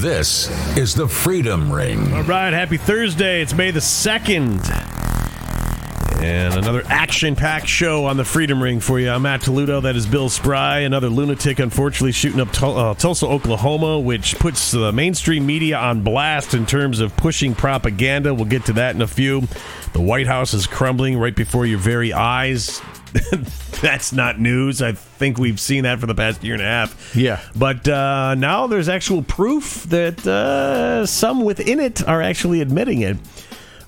This is the Freedom Ring. All right, happy Thursday. It's May the 2nd. And another action packed show on the Freedom Ring for you. I'm Matt Toludo. That is Bill Spry, another lunatic, unfortunately, shooting up Tul- uh, Tulsa, Oklahoma, which puts the mainstream media on blast in terms of pushing propaganda. We'll get to that in a few. The White House is crumbling right before your very eyes. That's not news. I think we've seen that for the past year and a half. Yeah. But uh, now there's actual proof that uh, some within it are actually admitting it.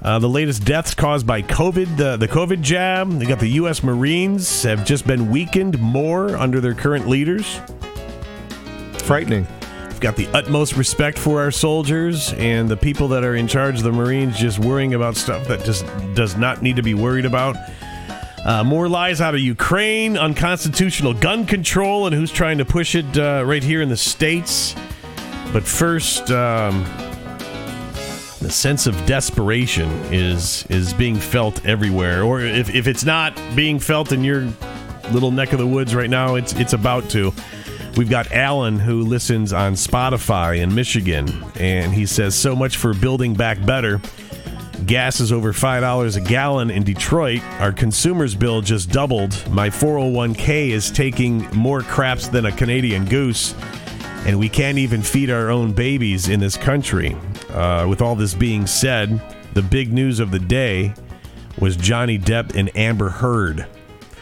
Uh, the latest deaths caused by COVID, the, the COVID jab. They got the U.S. Marines have just been weakened more under their current leaders. Frightening. We've got the utmost respect for our soldiers and the people that are in charge of the Marines just worrying about stuff that just does not need to be worried about. Uh, more lies out of Ukraine, unconstitutional gun control, and who's trying to push it uh, right here in the States. But first, um, the sense of desperation is is being felt everywhere. Or if, if it's not being felt in your little neck of the woods right now, it's it's about to. We've got Alan who listens on Spotify in Michigan, and he says so much for building back better. Gas is over $5 a gallon in Detroit. Our consumer's bill just doubled. My 401k is taking more craps than a Canadian goose. And we can't even feed our own babies in this country. Uh, with all this being said, the big news of the day was Johnny Depp and Amber Heard.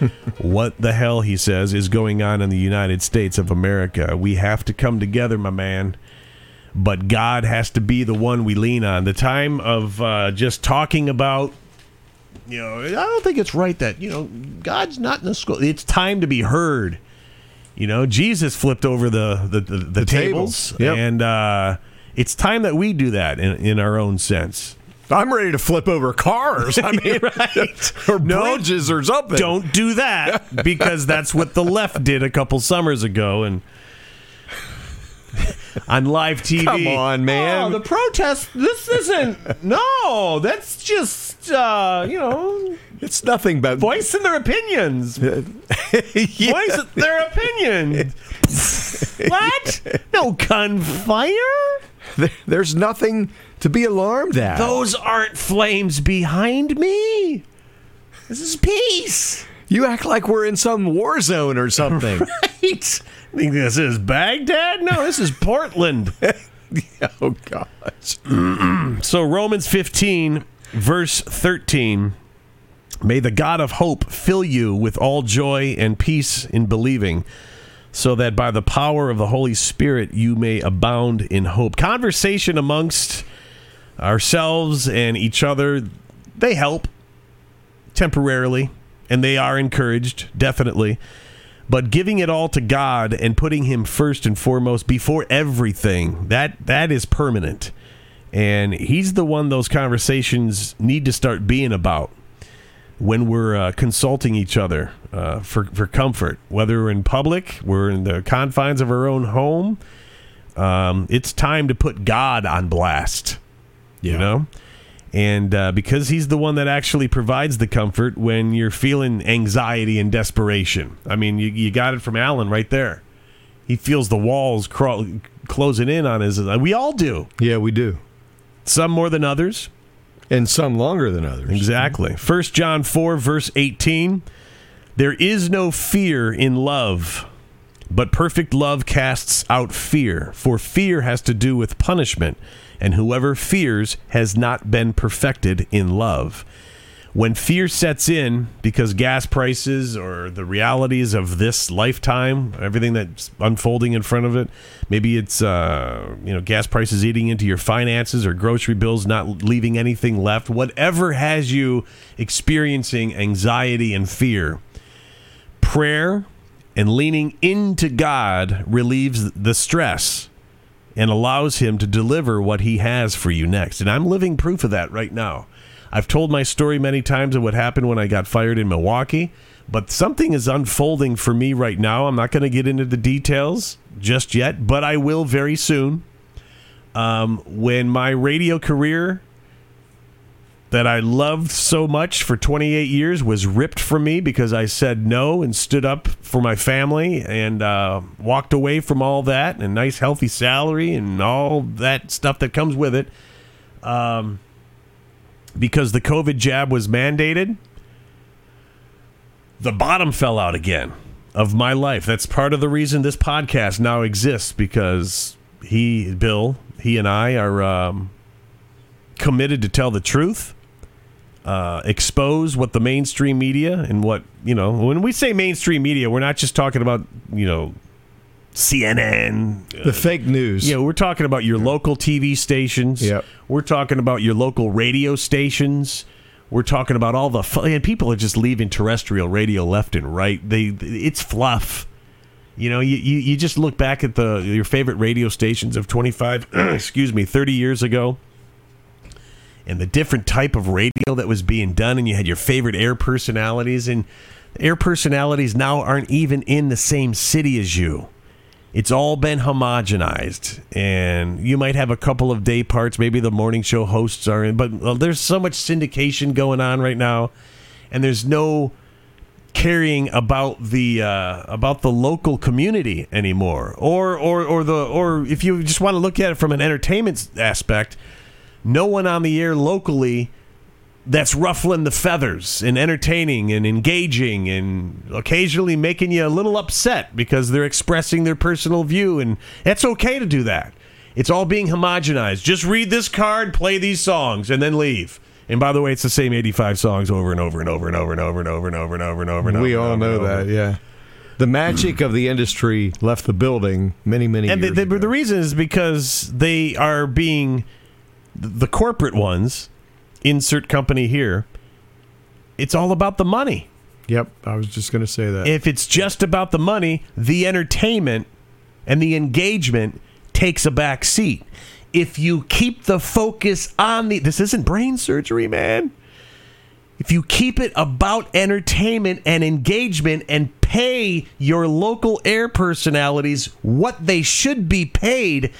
what the hell, he says, is going on in the United States of America? We have to come together, my man but God has to be the one we lean on. The time of uh, just talking about, you know, I don't think it's right that, you know, God's not in the school. It's time to be heard. You know, Jesus flipped over the, the, the, the, tables, tables. Yep. and uh, it's time that we do that in, in our own sense. I'm ready to flip over cars. I mean, Right. or No, bridges or something. Don't do that because that's what the left did a couple summers ago, and on live TV. Come on, man. Oh, the protest. This isn't. No, that's just uh, you know It's nothing but voicing their opinions. Yeah. Voice their opinion. what? No gunfire. There- There's nothing to be alarmed at. Those aren't flames behind me. This is peace. You act like we're in some war zone or something. Right? Think this is Baghdad? No, this is Portland. oh gosh. So Romans 15, verse 13. May the God of hope fill you with all joy and peace in believing, so that by the power of the Holy Spirit you may abound in hope. Conversation amongst ourselves and each other, they help temporarily, and they are encouraged, definitely. But giving it all to God and putting Him first and foremost before everything, that that is permanent. And He's the one those conversations need to start being about when we're uh, consulting each other uh, for, for comfort, whether we're in public, we're in the confines of our own home. Um, it's time to put God on blast, you know? And uh, because he's the one that actually provides the comfort when you're feeling anxiety and desperation. I mean, you, you got it from Alan right there. He feels the walls crawl, closing in on his. We all do. Yeah, we do. Some more than others. And some longer than others. Exactly. First John 4 verse 18. There is no fear in love, but perfect love casts out fear, for fear has to do with punishment, and whoever fears has not been perfected in love. When fear sets in because gas prices or the realities of this lifetime, everything that's unfolding in front of it, maybe it's uh, you know gas prices eating into your finances or grocery bills not leaving anything left, whatever has you experiencing anxiety and fear, prayer and leaning into God relieves the stress and allows him to deliver what he has for you next. And I'm living proof of that right now. I've told my story many times of what happened when I got fired in Milwaukee, but something is unfolding for me right now. I'm not going to get into the details just yet, but I will very soon. Um, when my radio career that I loved so much for 28 years was ripped from me because I said no and stood up for my family and uh, walked away from all that and a nice healthy salary and all that stuff that comes with it. Um, because the COVID jab was mandated, the bottom fell out again of my life. That's part of the reason this podcast now exists because he, Bill, he and I are um, committed to tell the truth, uh, expose what the mainstream media and what, you know, when we say mainstream media, we're not just talking about, you know, CNN, The fake news. yeah, we're talking about your local TV stations. Yep. We're talking about your local radio stations. We're talking about all the fu- and people are just leaving terrestrial radio left and right. They it's fluff. You know, you, you, you just look back at the your favorite radio stations of 25 excuse me, 30 years ago and the different type of radio that was being done and you had your favorite air personalities and air personalities now aren't even in the same city as you. It's all been homogenized and you might have a couple of day parts maybe the morning show hosts are in but there's so much syndication going on right now and there's no caring about the uh, about the local community anymore or or or the or if you just want to look at it from an entertainment aspect no one on the air locally that's ruffling the feathers and entertaining and engaging and occasionally making you a little upset because they're expressing their personal view and it's okay to do that it's all being homogenized just read this card play these songs and then leave and by the way it's the same 85 songs over and over and over and over and over and over and over and over and over and over we all know that, yeah. The magic of the industry left the building many, many and the, years the, ago. the reason is because they are being the corporate ones insert company here it's all about the money. Yep, I was just going to say that. if it's just about the money the entertainment and the engagement takes a back seat. If you keep the focus on the this isn't brain surgery man. If you keep it about entertainment and engagement and pay your local air personalities what they should be paid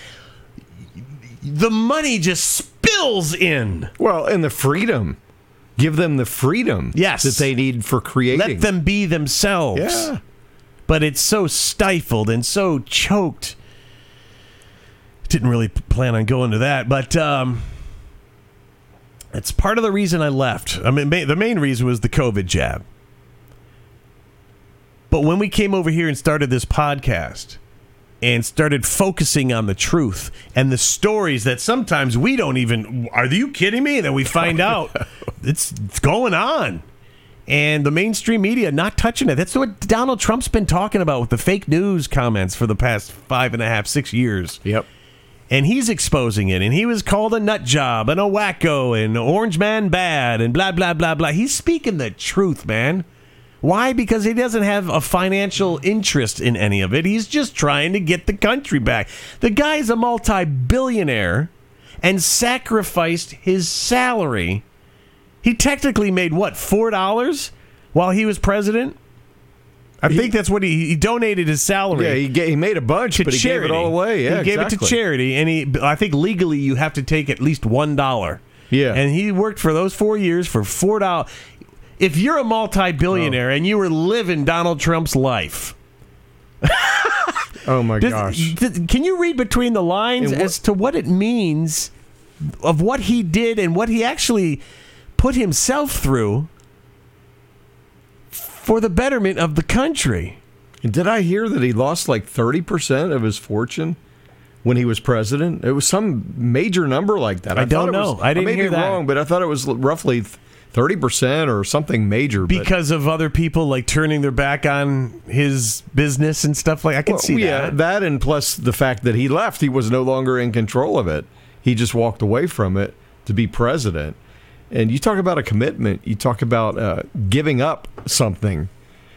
the money just spills in well, and the freedom. Give them the freedom Yes. that they need for creating. let them be themselves Yeah. but it's so stifled and so choked. Didn't really plan on going to that, but um, it's part of the reason I left. I mean, ma- the main reason was the COVID jab. But when we came over here and started this podcast and started focusing on the truth and the stories that sometimes we don't even are you kidding me? That we find out it's, it's going on and the mainstream media not touching it. That's what Donald Trump's been talking about with the fake news comments for the past five and a half, six years. Yep. And he's exposing it. And he was called a nut job and a wacko and orange man bad and blah, blah, blah, blah. He's speaking the truth, man. Why? Because he doesn't have a financial interest in any of it. He's just trying to get the country back. The guy's a multi billionaire and sacrificed his salary. He technically made what, $4 while he was president? I think that's what he, he donated his salary Yeah, he, he made a bunch, to but he gave it all away. Yeah, he gave it to charity, and he. I think legally you have to take at least one dollar. Yeah. and he worked for those four years for four dollars. If you're a multi-billionaire oh. and you were living Donald Trump's life, Oh my does- gosh. can you read between the lines as to what it means of what he did and what he actually put himself through for the betterment of the country? Did I hear that he lost like 30% of his fortune when he was president? It was some major number like that. I thought don't it was- know. I didn't may hear be that. wrong, but I thought it was roughly 30% or something major. but- because of other people like turning their back on his business and stuff like I can Well, see yeah, that. that and plus the fact that he left, he was no longer in control of it. He just walked away from it to be president. And you talk about a commitment. You talk about uh, giving up something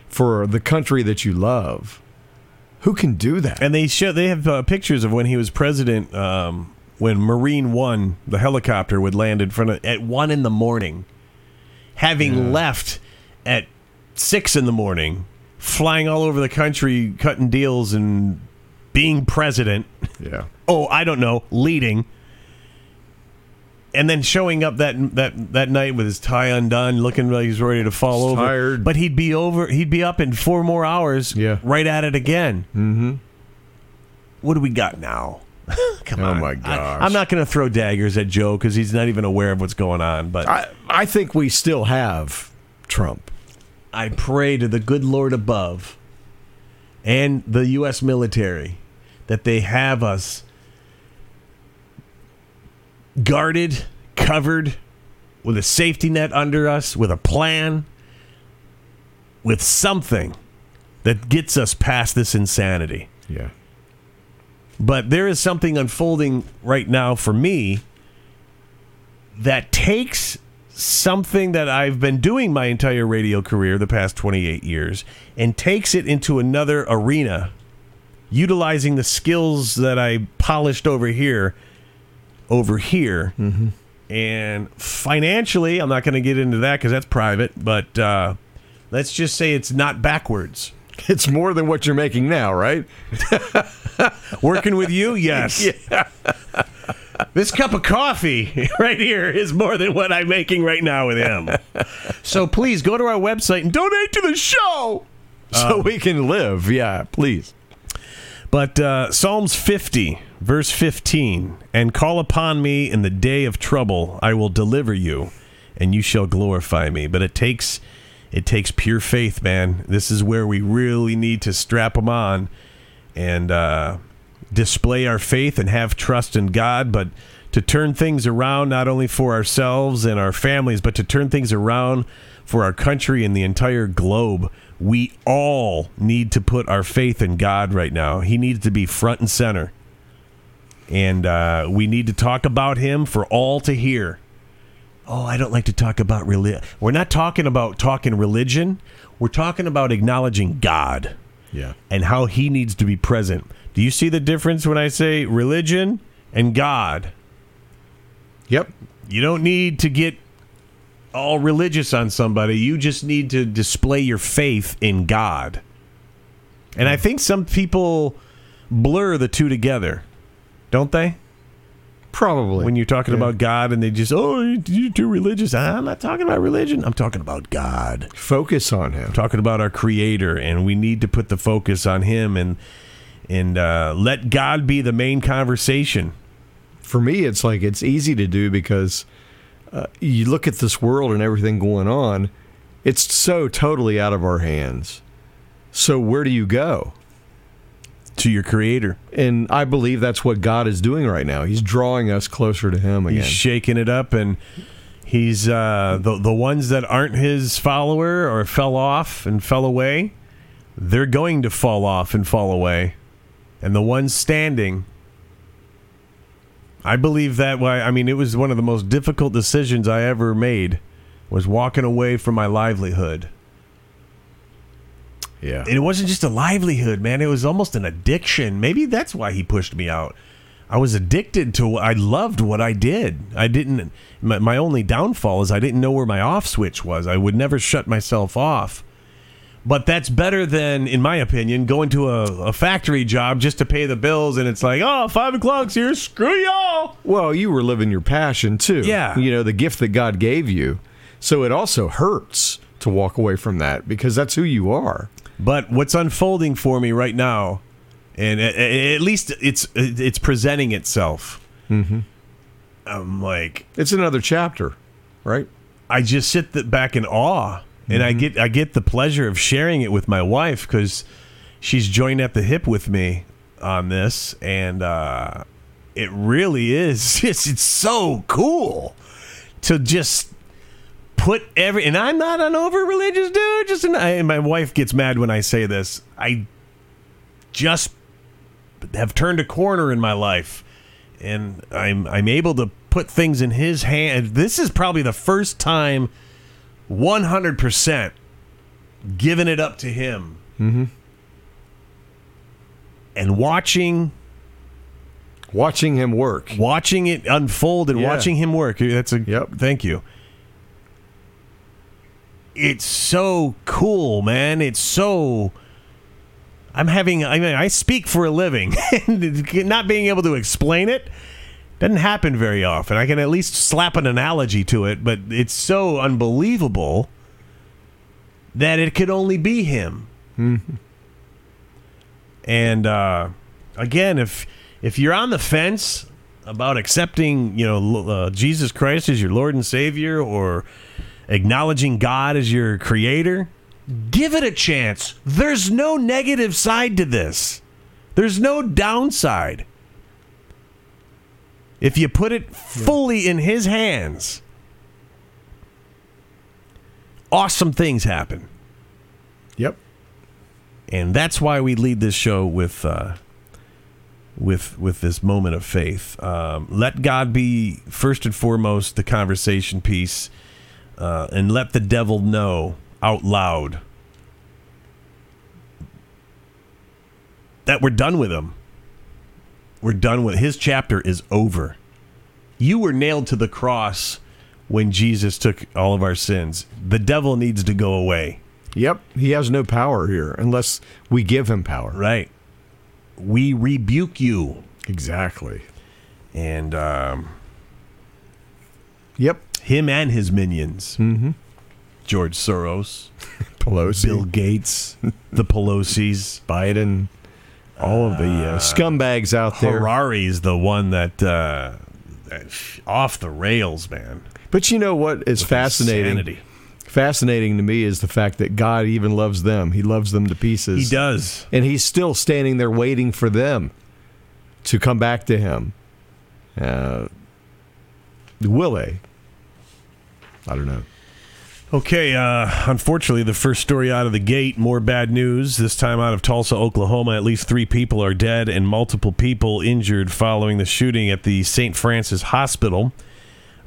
for the country that you love. Who can do that? And they show they have uh, pictures of when he was president. Um, when Marine One, the helicopter, would land in front of at one in the morning, having left at six in the morning, flying all over the country, cutting deals and being president. yeah. oh, I don't know, leading. and then showing up that that that night with his tie undone, looking like he's ready to fall over. tired. But he'd be over. He'd be up in four more hours. Yeah. right at it again. Mm-hmm. What do we got now? Come Oh, on. my I, gosh. I'm not going to throw daggers at Joe because he's not even aware of what's going on. But I, I, I think we still have Trump. I pray to the good Lord above and the U.S. military that they have us guarded, covered, with a safety net under us, with a plan, with something that gets us past this insanity. Yeah. But there is something unfolding right now for me that takes something that I've been doing my entire radio career, the past 28 years, and takes it into another arena, utilizing the skills that I polished over here, over here. And financially, I'm not going to get into that because that's private, but uh, let's just say it's not backwards. It's more than what you're making now, right? Working with you, yes. This cup of coffee right here is more than what I'm making right now with him. So please go to our website and donate to the show. So we can live. Yeah, please. But uh, Psalms 50, verse 15, and call upon me in the day of trouble, I will deliver you, and you shall glorify me. But it takes it takes pure faith, man. This is where we really need to strap them on and uh, display our faith and have trust in God, but to turn things around not only for ourselves and our families, but to turn things around for our country and the entire globe. We all need to put our faith in God right now. He needs to be front and center. And uh, we need to talk about Him for all to hear. Oh, I don't like to talk about religion. We're not talking about talking religion. We're talking about acknowledging God Yeah. and how he needs to be present. Do you see the difference when I say religion and God? Yep. You don't need to get all religious on somebody. You just need to display your faith in God. And I think some people blur the two together, don't they? Probably. When you're talking Yeah. about God and they just, oh, you're too religious. I'm not talking about religion. I'm talking about God. focus on him. talking about our creator and we need to put the focus on him and and uh, let god be the main conversation For me, it's like it's easy to do because uh, you look at this world and everything going on. It's so totally out of our hands. So where do you go? To your creator And I believe that's what God is doing right now. He's drawing us closer to Him again. he's shaking it up and he's uh, the, the ones that aren't his follower or fell off and fell away they're going to fall off and fall away and the ones standing i believe that why i mean it was one of the most difficult decisions i ever made was walking away from my livelihood yeah. And it wasn't just a livelihood, man. It was almost an addiction. Maybe that's why he pushed me out. I was addicted to. I loved what I did. I didn't. My, my only downfall is I didn't know where my off switch was. I would never shut myself off. But that's better than, in my opinion, going to a, a factory job just to pay the bills. And it's like, oh, five o'clock's here. Screw y'all. Well, you were living your passion too. Yeah. You know, the gift that God gave you. So it also hurts to walk away from that because that's who you are. But what's unfolding for me right now, and at, at least it's it's presenting itself. Mm-hmm. I'm like, It's another chapter, right? I just sit th- back in awe, and I get I get the pleasure of sharing it with my wife because she's joined at the hip with me on this, and uh, it really is. It's, it's so cool to just put every. And I'm not an over religious dude. Just an, I, and my wife gets mad when I say this. I just have turned a corner in my life and I'm I'm able to put things in his hand. This is probably the first time 100% giving it up to him. Mm-hmm. And watching Watching him work. watching it unfold and Yeah. watching him work. That's a Yep. thank you. It's so cool, man. It's so I'm having I mean I speak for a living and not being able to explain it Doesn't happen very often. I can at least slap an analogy to it, but it's so unbelievable that it could only be him. And uh, again, if if you're on the fence about accepting, you know, uh, Jesus Christ as your Lord and Savior, or acknowledging God as your Creator, give it a chance. There's no negative side to this. There's no downside. If you put it fully in His hands, awesome things happen. Yep. and that's why we lead this show with uh, with with this moment of faith. Um, let God be first and foremost the conversation piece, uh, and let the devil know out loud that we're done with him. We're done with his chapter is over. You were nailed to the cross when Jesus took all of our sins. The devil needs to go away. Yep. He has no power here unless we give him power. Right. We rebuke you. Exactly. And um, Yep. Him and his minions. Mm-hmm. George Soros, Pelosi, Bill Gates, the Pelosi's. Biden, all of the uh, scumbags out there. Harari's the one that uh, off the rails, man. But you know what is fascinating? Insanity. Fascinating to me is the fact that God even loves them. He loves them to pieces. He does. And he's still standing there waiting for them to come back to him. Uh, will they? I don't know. Okay, uh, unfortunately, the first story out of the gate, more bad news. This time out of Tulsa, Oklahoma. At least three people are dead and multiple people injured following the shooting at the St. Francis Hospital.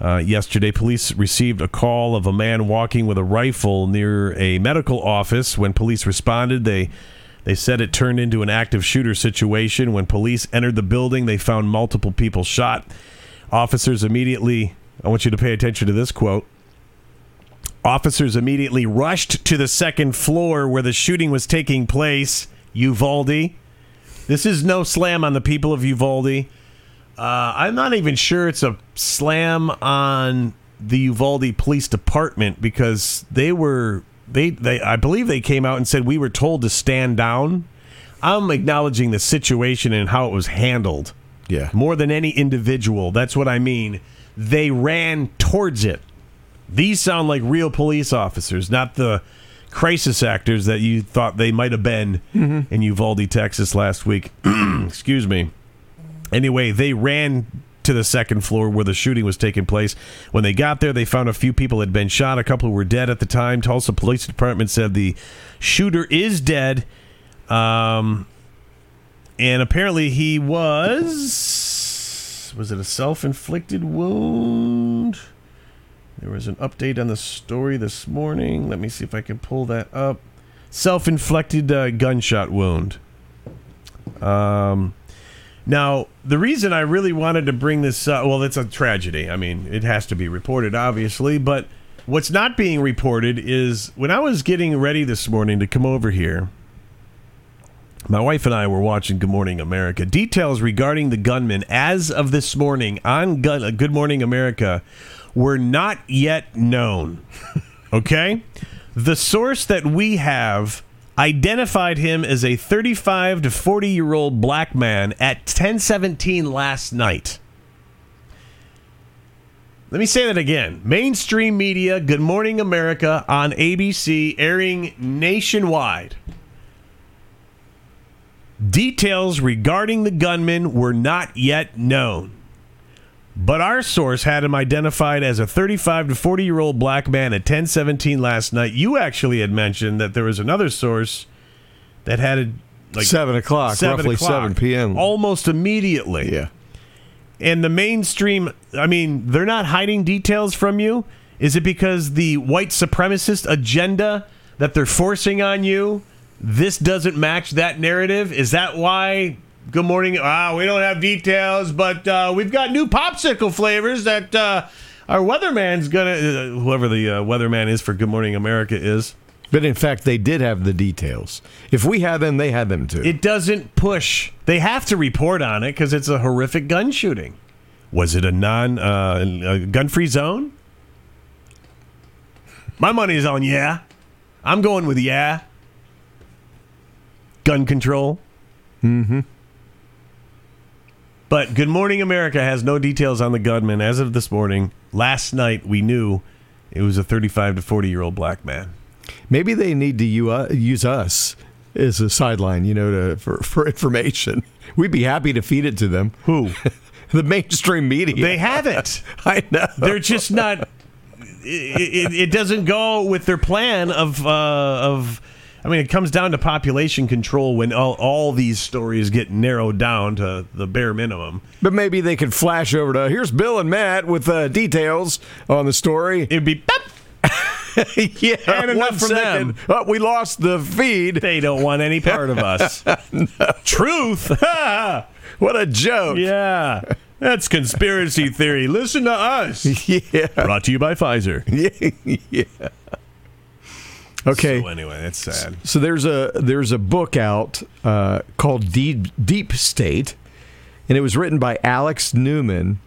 Uh, yesterday, police received a call of a man walking with a rifle near a medical office. When police responded, they they said it turned into an active shooter situation. When police entered the building, they found multiple people shot. Officers immediately, I want you to pay attention to this quote. Officers immediately rushed to the second floor where the shooting was taking place. Uvalde. This is no slam on the people of Uvalde. Uh, I'm not even sure it's a slam on the Uvalde Police Department because they were they they I believe they came out and said we were told to stand down. I'm acknowledging the situation and how it was handled Yeah. more than any individual. That's what I mean. They ran towards it. These sound like real police officers, not the crisis actors that you thought they might have been in Uvalde, Texas last week. Excuse me. Anyway, they ran to the second floor where the shooting was taking place. When they got there, they found a few people had been shot. A couple were dead at the time. Tulsa Police Department said the shooter is dead. Um, and apparently he was was it a self-inflicted wound there was an update on the story this morning. Let me see if i can pull that up. Self-inflicted uh, gunshot wound. Um now the reason i really wanted to bring this up well it's a tragedy. I mean it has to be reported obviously but what's not being reported is when i was getting ready this morning to come over here my wife and I were watching Good Morning America. Details regarding the gunman as of this morning on uh, Good Morning America were not yet known. Okay? The source that we have identified him as a 35 to 40 year old black man at 1017 last night. Let me say that again. Mainstream media, Good Morning America on ABC, airing nationwide. Details regarding the gunman were not yet known. But our source had him identified as a 35 to 40 year old black man at 1017 last night. You actually had mentioned that there was another source that had it like seven o'clock, roughly o'clock, seven p.m. Almost immediately. yeah. And the mainstream, I mean, they're not hiding details from you. Is it because the white supremacist agenda that they're forcing on you, this doesn't match that narrative? Is that why? Good morning. Ah, we don't have details, but uh, we've got new popsicle flavors that uh, our weatherman's gonna, uh, whoever the uh, weatherman is for Good Morning America is. But in fact, they did have the details. If we had them, they had them too. It doesn't push. They have to report on it because it's a horrific gun shooting. Was it a non uh, gun free zone? My money is on yeah. I'm going with yeah. Gun control. Mm-hmm. But Good Morning America has no details on the gunman as of this morning. Last night we knew it was a 35 to 40 year old black man. Maybe they need to uh, use us as a sideline, you know, to, for, for information. We'd be happy to feed it to them. Who? the mainstream media. They have it. I know. They're just not. It, it, it doesn't go with their plan of uh, of. I mean, it comes down to population control when all, all these stories get narrowed down to the bare minimum. But maybe they could flash over to here's Bill and Matt with uh, details on the story. It'd be. Yeah, And enough from second. them. Oh, we lost the feed. They don't want any part of us. Truth. What a joke. yeah. That's conspiracy theory. Listen to us. Yeah. Brought to you by Pfizer. yeah. Okay. So anyway, that's sad. So there's a there's a book out uh, called Deep Deep State, and it was written by Alex Newman,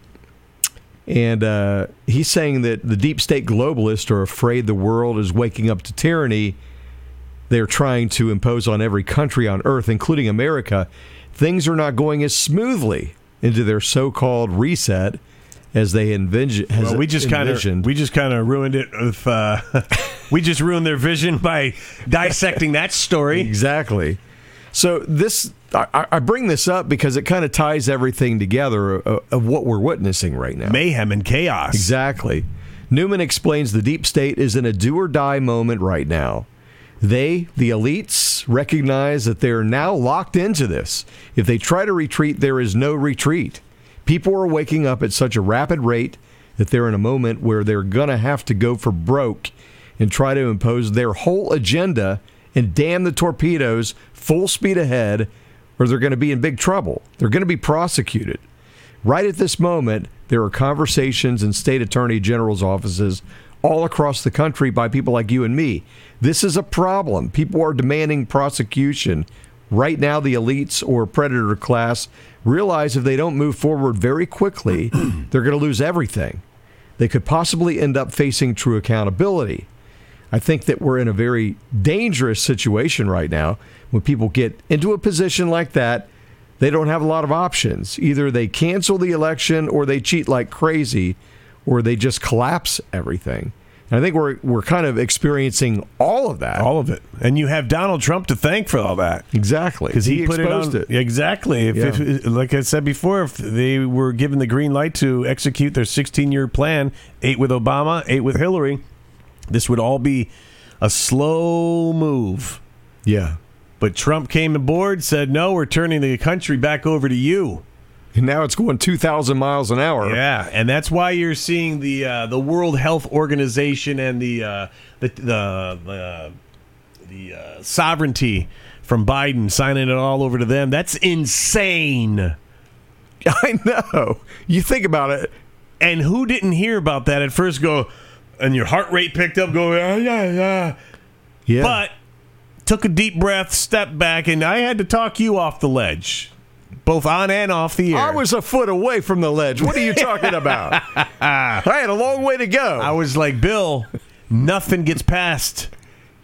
and uh, he's saying that the deep state globalists are afraid the world is waking up to tyranny. They're trying to impose on every country on earth, including America. Things are not going as smoothly into their so-called reset as they envision. Well, we just kind of we just kind of ruined it with uh, we just ruined their vision by dissecting that story. Exactly. So this, I, I bring this up because it kind of ties everything together of, of what we're witnessing right now. Mayhem and chaos. Exactly. Newman explains the deep state is in a do or die moment right now. They, the elites, recognize that they're now locked into this. If they try to retreat, there is no retreat. People are waking up at such a rapid rate that they're in a moment where they're going to have to go for broke and try to impose their whole agenda and damn the torpedoes full speed ahead, or they're going to be in big trouble. They're going to be prosecuted. Right at this moment, there are conversations in state attorney general's offices all across the country by people like you and me. This is a problem. People are demanding prosecution. Right now, the elites or predator class realize if they don't move forward very quickly, they're going to lose everything. They could possibly end up facing true accountability. I think that we're in a very dangerous situation right now. When people get into a position like that, they don't have a lot of options. Either they cancel the election or they cheat like crazy or they just collapse everything. And I think we're we're kind of experiencing all of that. All of it, and you have Donald Trump to thank for all that exactly. because he, put it on. exposed it. Exactly. If, Yeah. if, like I said before, if they were given the green light to execute their 16-year plan, eight with Obama, eight with Hillary, this would all be a slow move. Yeah. But Trump came aboard, said, "No, we're turning the country back over to you." And now it's going 2,000 miles an hour. Yeah, and that's why you're seeing the uh, the World Health Organization and the uh, the the the, the uh, sovereignty from Biden signing it all over to them. That's insane. I know. You think about it. And who didn't hear about that at first? Go, and your heart rate picked up. Go, yeah, yeah, yeah. Yeah. But took a deep breath, stepped back, and I had to talk you off the ledge, both on and off the air. I was a foot away from the ledge. What are you talking about? I had a long way to go. I was like, Bill, nothing gets past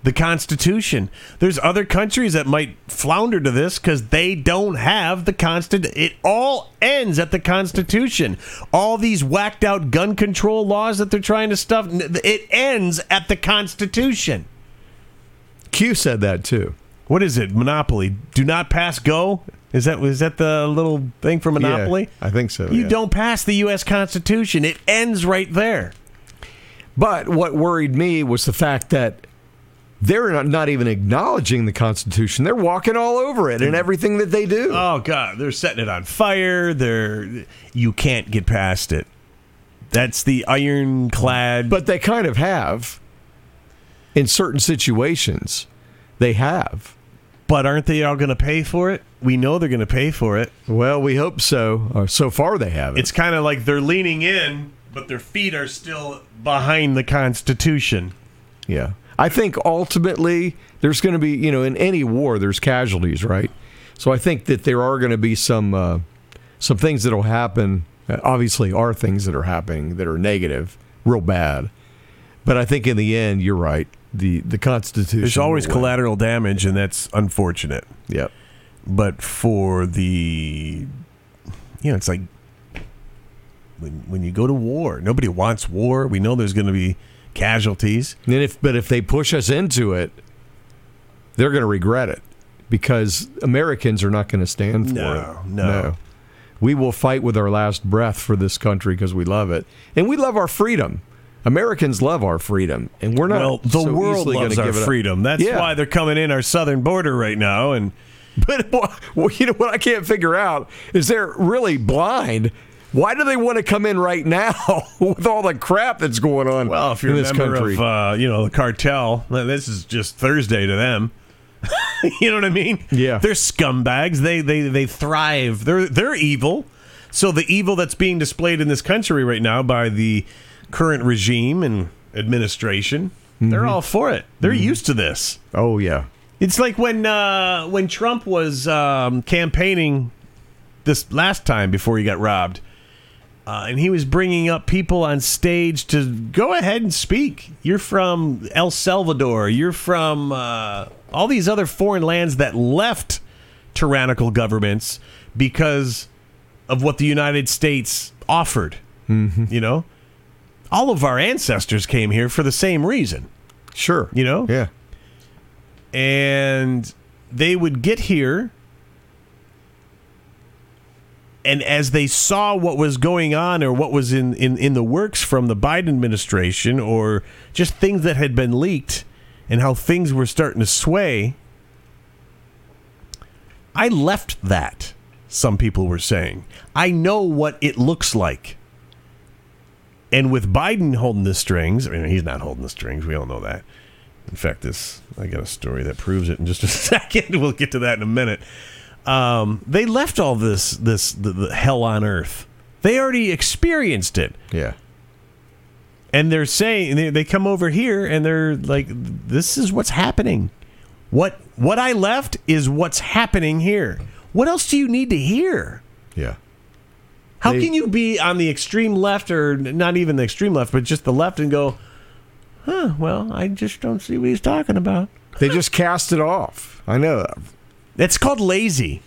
the Constitution. There's other countries that might flounder to this because they don't have the Constitution. It all ends at the Constitution. All these whacked out gun control laws that they're trying to stuff, it ends at the Constitution. Q said that too. What is it? Monopoly. Do not pass go? Is that is that the little thing for Monopoly? Yeah, I think so. You yeah. don't pass the U.S. Constitution. It ends right there. But what worried me was the fact that they're not, not even acknowledging the Constitution. They're walking all over it and hmm. everything that they do. Oh God, they're setting it on fire. They're you can't get past it. That's the ironclad. but they kind of have in certain situations. They have. But aren't they all going to pay for it? We know they're going to pay for it. Well, we hope so. Or so far, they haven't. It's kind of like they're leaning in, but their feet are still behind the Constitution. Yeah. I think ultimately there's going to be, you know, in any war there's casualties, right? So I think that there are going to be some uh, some things that'll happen Uh, obviously, are things that are happening that are negative, real bad. But I think in the end, you're right. The the Constitution. There's always collateral damage, and that's unfortunate. Yep. But for the, you know, it's like when when you go to war, nobody wants war. We know there's going to be casualties. And if but if they push us into it, they're going to regret it because Americans are not going to stand for No, it. no. We will fight with our last breath for this country because we love it and we love our freedom. Americans love our freedom, and we're not. well, the so world loves our give freedom. That's Yeah. why they're coming in our southern border right now, and But well, you know what I can't figure out is they're really blind. Why do they want to come in right now with all the crap that's going on? Well, if you're in this country, of, uh, you know, the cartel, this is just Thursday to them. you know what I mean? Yeah. they're scumbags. They they they thrive. They're they're evil. So the evil that's being displayed in this country right now by the current regime and administration, they're all for it. They're used to this. oh yeah, It's like when uh, when Trump was um, campaigning this last time before he got robbed, uh, and he was bringing up people on stage to go ahead and speak. You're from El Salvador. You're from uh, all these other foreign lands that left tyrannical governments because of what the United States offered. Mm-hmm. You know, all of our ancestors came here for the same reason sure. You know? yeah, and they would get here and as they saw what was going on or what was in, in, in the works from the Biden administration or just things that had been leaked and how things were starting to sway, I left that, some people were saying. I know what it looks like. And with Biden holding the strings, I mean, he's not holding the strings. We all know that. In fact, this I got a story that proves it in just a second. We'll get to that in a minute. Um, they left all this this the, the hell on earth. They already experienced it, yeah. and they're saying they, they come over here and they're like, "This is what's happening. What what I left is what's happening here. What else do you need to hear?" Yeah. How They- can you be on the extreme left or not even the extreme left, but just the left and go, huh, well, I just don't see what he's talking about. They just cast it off. I know that. That's called lazy.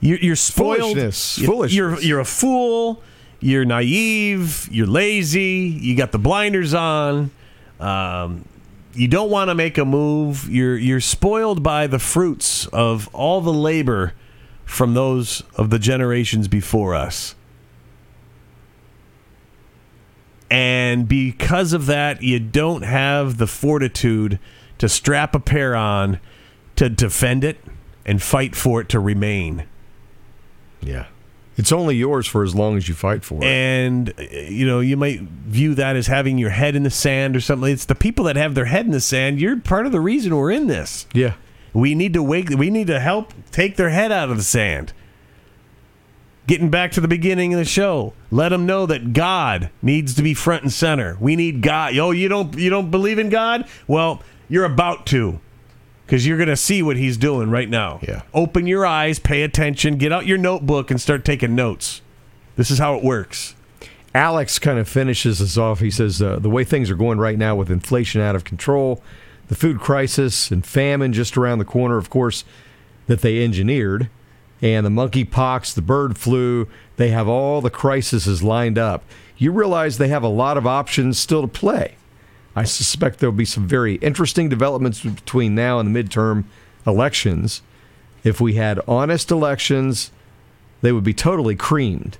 You're, you're spoiled. Foolishness. You- Foolishness. You're, you're a fool. You're naive. You're lazy. You got the blinders on. Um, you don't want to make a move. You're you're spoiled by the fruits of all the labor from those of the generations before us. And because of that, you don't have the fortitude to strap a pair on to defend it and fight for it to remain. Yeah. It's only yours for as long as you fight for it. And you know, you might view that as having your head in the sand or something. It's the people that have their head in the sand. You're part of the reason we're in this. yeah. We need to wake. We need to help take their head out of the sand. Getting back to the beginning of the show, let them know that God needs to be front and center. We need God. Oh, you don't you don't believe in God? Well, you're about to, because you're going to see what He's doing right now. Yeah. Open your eyes, pay attention, get out your notebook, and start taking notes. This is how it works. Alex kind of finishes us off. He says uh, the way things are going right now with inflation out of control, the food crisis and famine just around the corner, of course, that they engineered, and the monkeypox, the bird flu, they have all the crises lined up. You realize they have a lot of options still to play. I suspect there'll be some very interesting developments between now and the midterm elections. If we had honest elections, they would be totally creamed.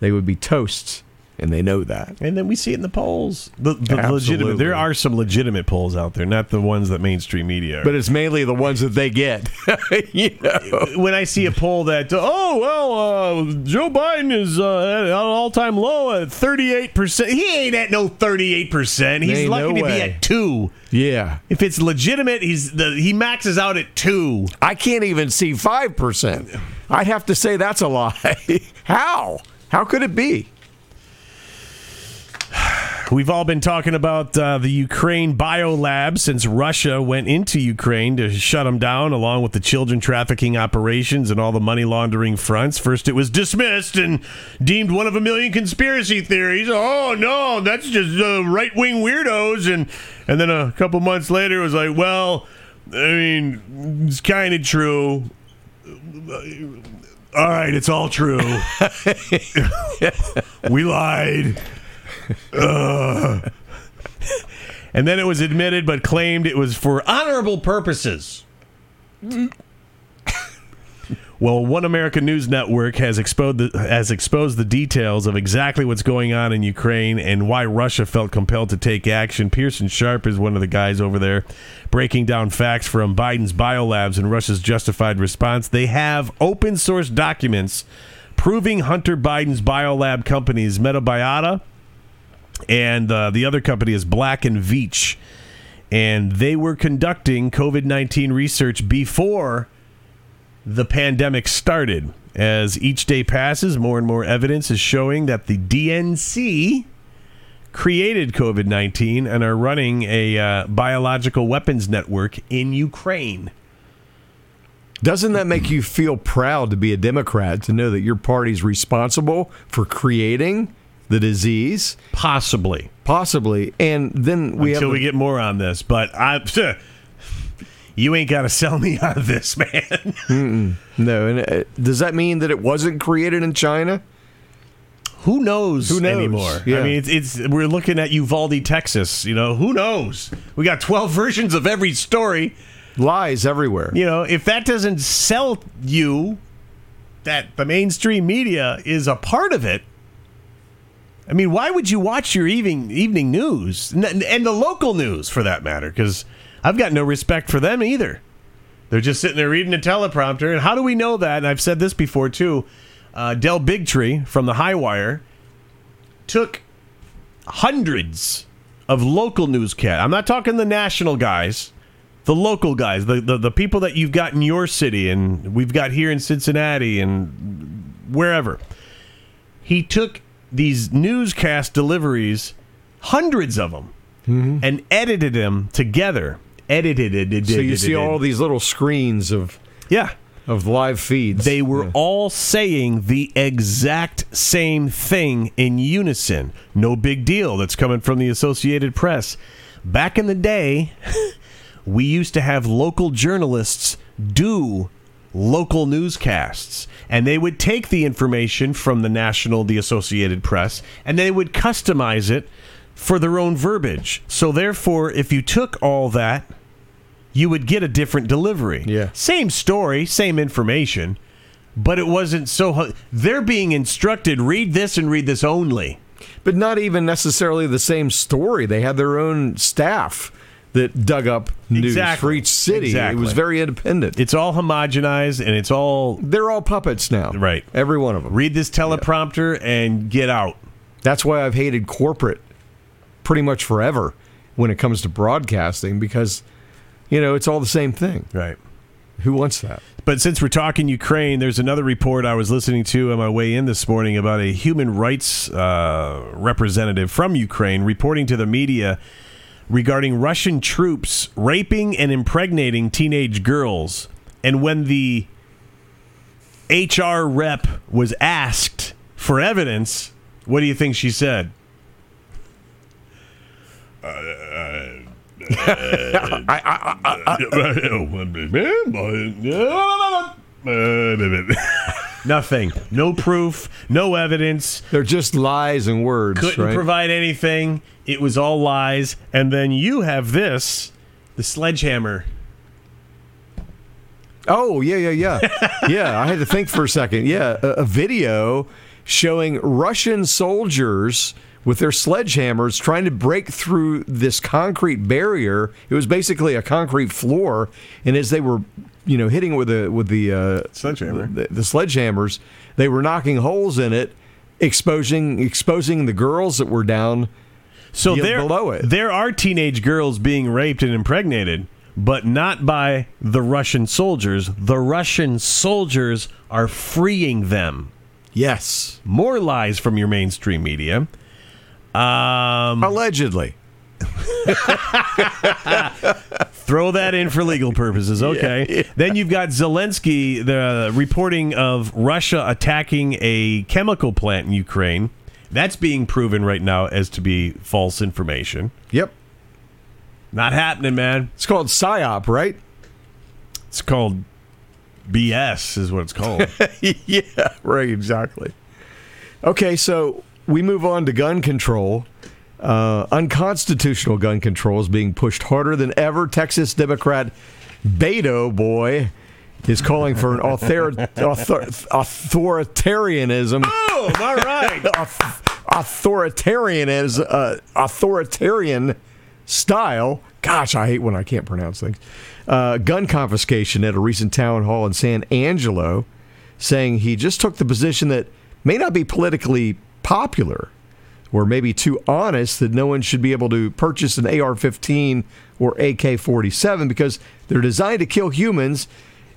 They would be toasts, and they know that. And then we see it in the polls. The, the legitimate. There are some legitimate polls out there, not the ones that mainstream media. Are. But it's mainly the ones that they get. you know? when I see a poll that, oh well, uh, Joe Biden is uh, at an all-time low at thirty-eight percent. He ain't at no thirty-eight percent. He's Ain't lucky no to be at two. Yeah. If it's legitimate, he's the he maxes out at two. I can't even see 5%. I'd have to say that's a lie. How? How could it be? We've all been talking about uh, the Ukraine biolab since Russia went into Ukraine to shut them down, along with the children trafficking operations and all the money laundering fronts. First, it was dismissed and deemed one of a million conspiracy theories. Oh no, that's just uh, right wing weirdos. And and then a couple months later, it was like, well, I mean, it's kind of true. All right, it's all true. we lied. And then it was admitted but claimed it was for honorable purposes. Well, One American News Network has exposed the, has exposed the details of exactly what's going on in Ukraine and why Russia felt compelled to take action. Pearson Sharp is one of the guys over there breaking down facts from Biden's biolabs and Russia's justified response. They have open source documents proving Hunter Biden's biolab companies Metabiota and uh, the other company is Black and Veatch, and they were conducting COVID nineteen research before the pandemic started. As each day passes, more and more evidence is showing that the DNC created COVID 19 and are running a uh, biological weapons network in Ukraine. Doesn't that make you feel proud to be a Democrat to know that your party's responsible for creating the disease? Possibly. Possibly. And then we Until have we get more on this. But I. You ain't got to sell me on this, man. no. And uh, does that mean that it wasn't created in China? Who knows, Who knows? anymore? Yeah. I mean, it's, it's we're looking at Uvalde, Texas. You know, who knows? We got twelve versions of every story. Lies everywhere. You know, if that doesn't sell you that the mainstream media is a part of it. I mean, why would you watch your evening evening news and, the local news for that matter? Because I've got no respect for them either. They're just sitting there reading a teleprompter. And how do we know that? And I've said this before too. Uh, Del Bigtree from the High Wire took hundreds of local newscasts. I'm not talking the national guys, the local guys, the, the, the people that you've got in your city and we've got here in Cincinnati and wherever. He took these newscast deliveries, hundreds of them, mm-hmm. and edited them together. Edited it. So you see all these little screens of yeah. of live feeds. They were Yeah. all saying the exact same thing in unison. No big deal. That's coming from the Associated Press. Back in the day, we used to have local journalists do local newscasts and they would take the information from the national the associated press and they would customize it for their own verbiage so therefore if you took all that you would get a different delivery Yeah. same story same information but it wasn't so they're being instructed read this and read this only but not even necessarily the same story. They had their own staff that dug up news Exactly. for each city. It was very independent. it's all homogenized and it's all They're all puppets now. Right. Every one of them. read this teleprompter and get out That's why I've hated corporate pretty much forever when it comes to broadcasting because, you know, it's all the same thing. right Who wants that? But since we're talking Ukraine, there's another report I was listening to on my way in this morning about a human rights uh, representative from Ukraine reporting to the media regarding Russian troops raping and impregnating teenage girls. And when the HR rep was asked for evidence, what do you think she said? Nothing. No proof. No evidence. They're just lies and words, Couldn't right? provide anything. It was all lies. And then you have this the sledgehammer. Oh yeah, yeah, yeah, yeah. I had to think for a second. Yeah, a, a video showing Russian soldiers with their sledgehammers trying to break through this concrete barrier. It was basically a concrete floor, and as they were, you know, hitting it with the with the uh, Sledgehammer. the, the sledgehammers, they were knocking holes in it, exposing exposing the girls that were down. So there, below it. there are teenage girls being raped and impregnated, but not by the Russian soldiers. The Russian soldiers are freeing them. Yes, More lies from your mainstream media. Um, Allegedly. throw that in for legal purposes. Okay. Then you've got Zelensky the reporting of Russia attacking a chemical plant in Ukraine. That's being proven right now as to be false information. Yep. Not happening, man. It's called PSYOP, right? It's called BS, is what it's called. yeah, right, exactly. Okay, so we move on to gun control. Uh, unconstitutional gun control is being pushed harder than ever. Texas Democrat Beto boy is calling for an author- author- authoritarianism. oh, all right. authoritarianism, uh, authoritarian style. Gosh, I hate when I can't pronounce things. Uh, gun confiscation at a recent town hall in San Angelo, saying he just took the position that may not be politically popular or maybe too honest that no one should be able to purchase an AR 15 or AK 47 because they're designed to kill humans.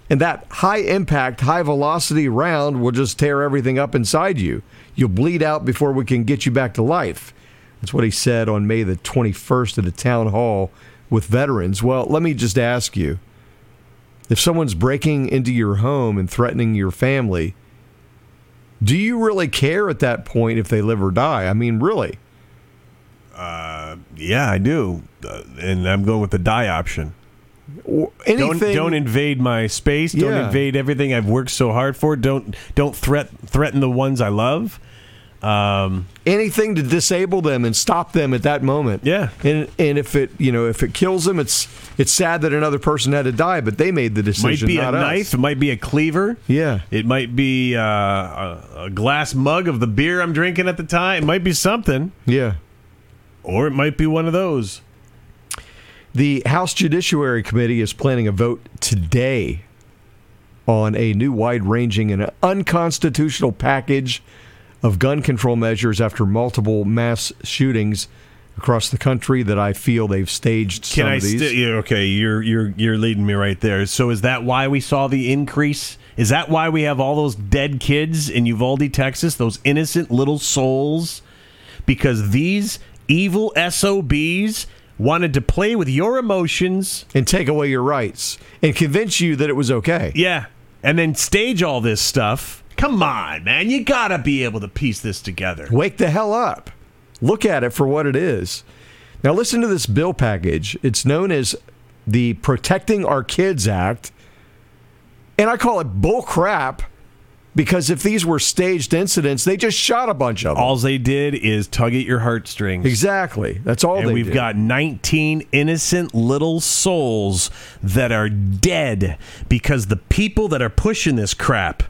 And that high impact, high velocity round will just tear everything up inside you. You'll bleed out before we can get you back to life. That's what he said on May the 21st at a town hall with veterans. Well, let me just ask you if someone's breaking into your home and threatening your family, do you really care at that point if they live or die? I mean, really? Yeah, I do. Uh, and I'm going with the die option. Anything, Don't don't invade my space. Don't Yeah. invade everything I've worked so hard for. Don't don't threat threaten the ones I love. Um, anything to disable them and stop them at that moment. Yeah. And and if it you know if it kills them, it's it's sad that another person had to die, but they made the decision. might be a us. knife. It might be a cleaver. Yeah. It might be uh, a, a glass mug of the beer I'm drinking at the time. It might be something, Yeah. or it might be one of those. The House Judiciary Committee is planning a vote today on a new wide ranging and unconstitutional package of gun control measures after multiple mass shootings across the country that I feel they've staged some Can I of these. still? Yeah, okay, you're you're you're leading me right there. So is that why we saw the increase? Is that why we have all those dead kids in Uvalde, Texas? Those innocent little souls, because these evil SOBs wanted to play with your emotions. and take away your rights and convince you that it was okay. Yeah, and then stage all this stuff. Come on, man, you gotta be able to piece this together. Wake the hell up. Look at it for what it is. Now, listen to this bill package. It's known as the Protecting Our Kids Act. And I call it bull crap because if these were staged incidents, they just shot a bunch of them. All they did is tug at your heartstrings. exactly. That's all and we've did. got 19 innocent little souls that are dead because the people that are pushing this crap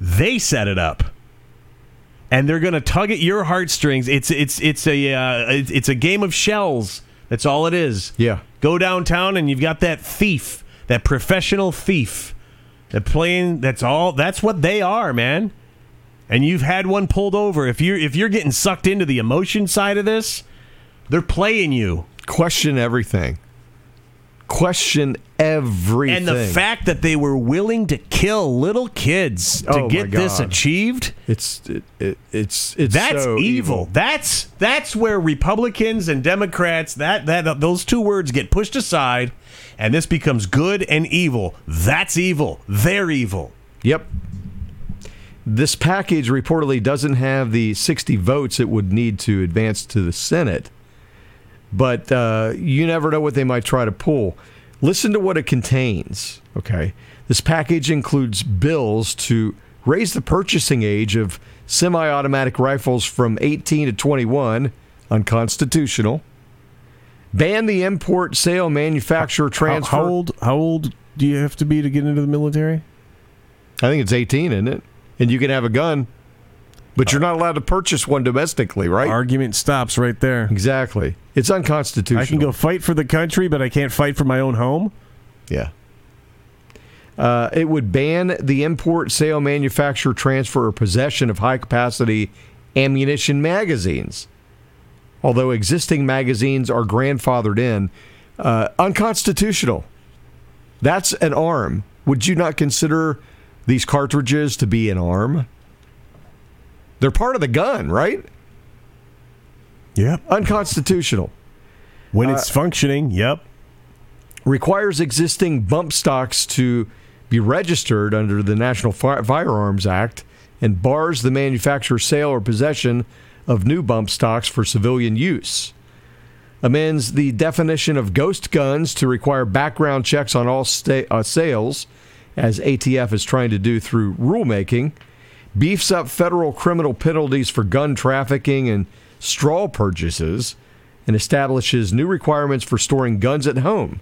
they set it up. And they're going to tug at your heartstrings. It's it's it's a uh, it's it's a game of shells. That's all it is. Yeah. go downtown and you've got that thief that professional thief that playing that's all that's what they are man. And you've had one pulled over. If you're if you're getting sucked into the emotion side of this they're playing you. Question everything. Question everything. and the fact that they were willing to kill little kids to Oh, get this achieved it's it, it, it's it's that's so evil. That's that's where Republicans and Democrats that that those two words get pushed aside and this becomes good and evil. That's evil. They're evil. Yep. This package reportedly doesn't have the 60 votes it would need to advance to the Senate, but uh, you never know what they might try to pull. Listen to what it contains. Okay. This package includes bills to raise the purchasing age of semi automatic rifles from 18 to 21, unconstitutional. Ban the import, sale, manufacture, transfer. How, how old how old do you have to be to get into the military? I think it's 18, isn't it? And you can have a gun, but you're not allowed to purchase one domestically, right? Argument stops right there. exactly. It's unconstitutional. I can go fight for the country, but I can't fight for my own home. Yeah. Uh, it would ban the import, sale, manufacture, transfer, or possession of high capacity ammunition magazines. Although existing magazines are grandfathered in, uh, unconstitutional. That's an arm. Would you not consider these cartridges to be an arm? They're part of the gun, right? Yep. Unconstitutional. When it's functioning, yep. Requires existing bump stocks to be registered under the National Fi- Firearms Act and bars the manufacture, sale, or possession of new bump stocks for civilian use. Amends the definition of ghost guns to require background checks on all sta- uh, sales, as ATF is trying to do through rulemaking. Beefs up federal criminal penalties for gun trafficking and straw purchases, and establishes new requirements for storing guns at home,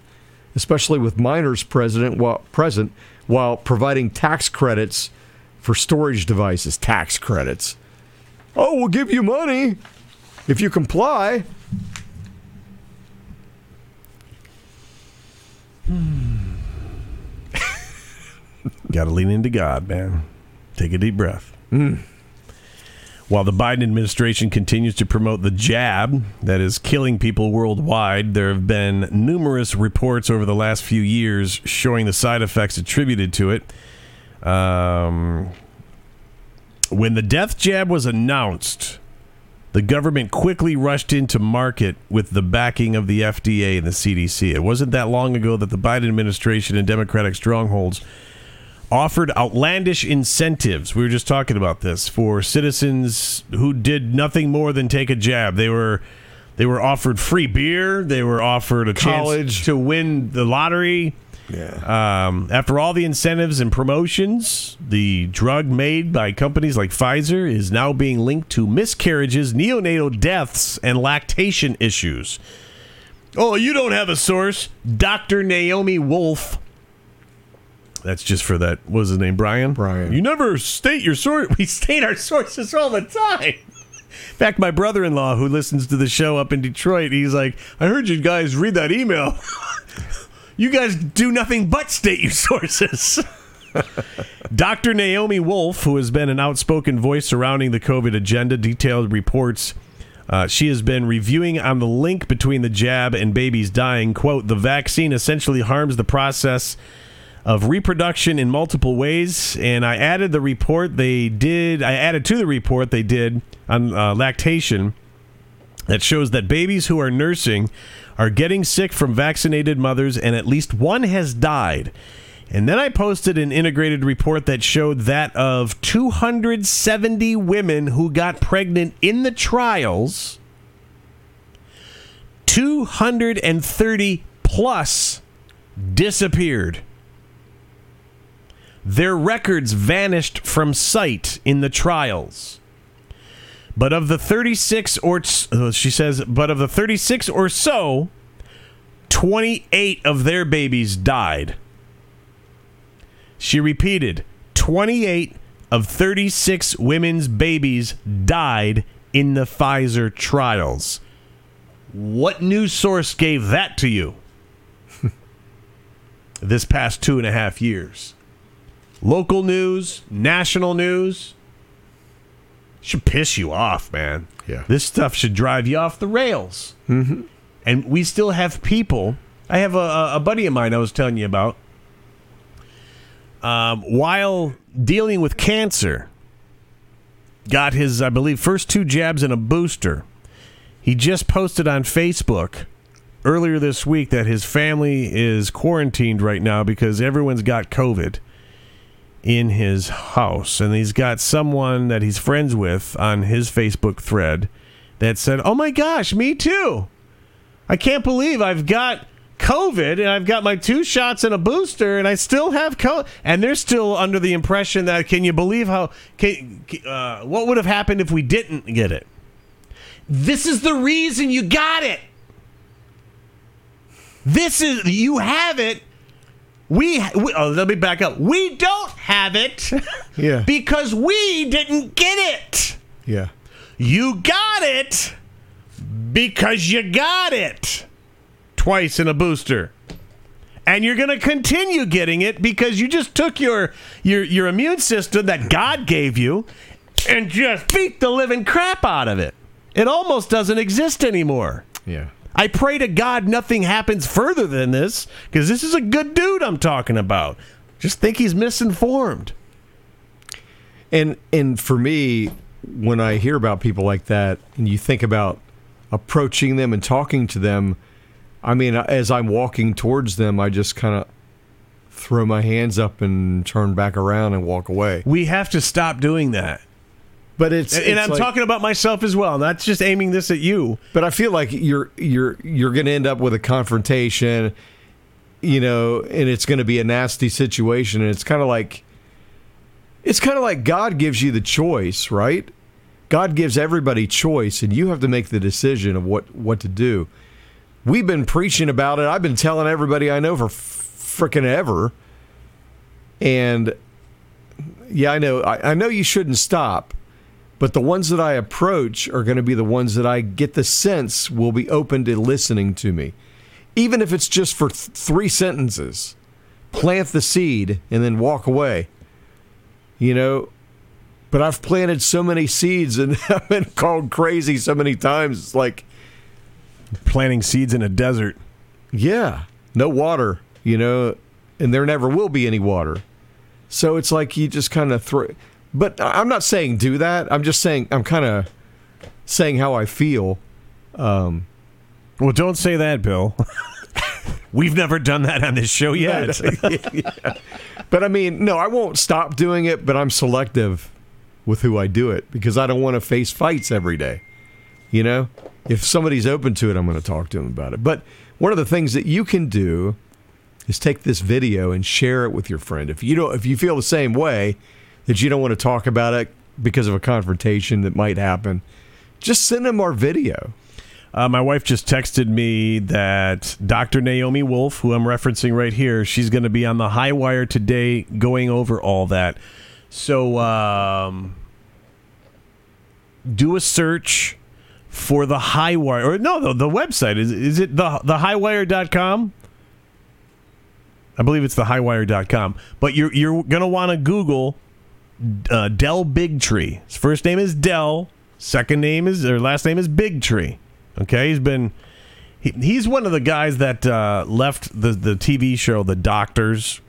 especially with minors present while, present, while providing tax credits for storage devices. Tax credits. Oh, we'll give you money if you comply. Hmm. Got to lean into God, man. Take a deep breath. While the Biden administration continues to promote the jab that is killing people worldwide, there have been numerous reports over the last few years showing the side effects attributed to it. Um, when the death jab was announced, the government quickly rushed into market with the backing of the FDA and the CDC. It wasn't that long ago that the Biden administration and Democratic strongholds offered outlandish incentives. We were just talking about this for citizens who did nothing more than take a jab. They were they were offered free beer. They were offered a College. chance to win the lottery. Yeah. Um, after all the incentives and promotions, the drug made by companies like Pfizer is now being linked to miscarriages, neonatal deaths, and lactation issues. Oh, you don't have a source. Dr. Naomi Wolf. That's just for that. What was his name? Brian? Brian. You never state your source. We state our sources all the time. In fact, my brother in law, who listens to the show up in Detroit, he's like, I heard you guys read that email. you guys do nothing but state your sources. Dr. Naomi Wolf, who has been an outspoken voice surrounding the COVID agenda, detailed reports. Uh, she has been reviewing on the link between the jab and babies dying. Quote, the vaccine essentially harms the process of reproduction in multiple ways. And I added the report they did, I added to the report they did on uh, lactation that shows that babies who are nursing are getting sick from vaccinated mothers, and at least one has died. And then I posted an integrated report that showed that of 270 women who got pregnant in the trials, 230 plus disappeared. Their records vanished from sight in the trials. But of the 36 or uh, she says, but of the 36 or so, 28 of their babies died. She repeated, 28 of 36 women's babies died in the Pfizer trials. What news source gave that to you? this past two and a half years. Local news, national news. Should piss you off, man. Yeah. This stuff should drive you off the rails. Mm-hmm. And we still have people. I have a, a buddy of mine I was telling you about. Um, while dealing with cancer, got his, I believe, first two jabs and a booster. He just posted on Facebook earlier this week that his family is quarantined right now because everyone's got COVID in his house. And he's got someone that he's friends with on his Facebook thread that said, Oh my gosh, me too. I can't believe I've got COVID and I've got my two shots and a booster and I still have COVID. And they're still under the impression that, can you believe how, can, uh, what would have happened if we didn't get it? This is the reason you got it. This is, you have it. We, we oh, let me back up. We don't have it Yeah. because we didn't get it. Yeah. You got it because you got it twice in a booster. And you're going to continue getting it because you just took your your your immune system that God gave you and just beat the living crap out of it. It almost doesn't exist anymore. Yeah. I pray to God nothing happens further than this because this is a good dude I'm talking about. Just think he's misinformed. And and for me, when I hear about people like that, and you think about approaching them and talking to them, I mean, as I'm walking towards them, I just kind of throw my hands up and turn back around and walk away. We have to stop doing that. But it's And, it's I'm like- talking about myself as well, not just aiming this at you. But I feel like you're you're you're going to end up with a confrontation, you know, and it's going to be a nasty situation. And it's kind of like it's kind of like God gives you the choice, right? God gives everybody choice, and you have to make the decision of what what to do. We've been preaching about it. I've been telling everybody I know for freaking ever, and yeah, I know. I, I know you shouldn't stop. But the ones that I approach are going to be the ones that I get the sense will be open to listening to me. Even if it's just for th- three sentences, plant the seed and then walk away. You know, but I've planted so many seeds and I've been called crazy so many times. It's like, Planting seeds in a desert. yeah, no water, you know, and there never will be any water. So it's like you just kind of throw. But I'm not saying do that. I'm just saying I'm kind of saying how I feel. Um, well, don't say that, Bill. We've never done that on this show yet. But I mean, no, I won't stop doing it. But I'm selective with who I do it because I don't want to face fights every day. You know, if somebody's open to it, I'm going to talk to them about it. But one of the things that you can do is take this video and share it with your friend. If you don't, if you feel the same way that you don't want to talk about it because of a confrontation that might happen, just send them our video. Uh, my wife just texted me that Dr. Naomi Wolf, who I'm referencing right here, she's going to be on the high wire today going over all that. So um, do a search for the high wire. Or no, the, the website. Is, is it the, the highwire.com? I believe it's the highwire.com. But you're, you're going to want to Google uh, Del Bigtree. His first name is Del. Second name is or last name is Bigtree. Okay, he's been he, he's one of the guys that uh, left the the TV show The Doctors.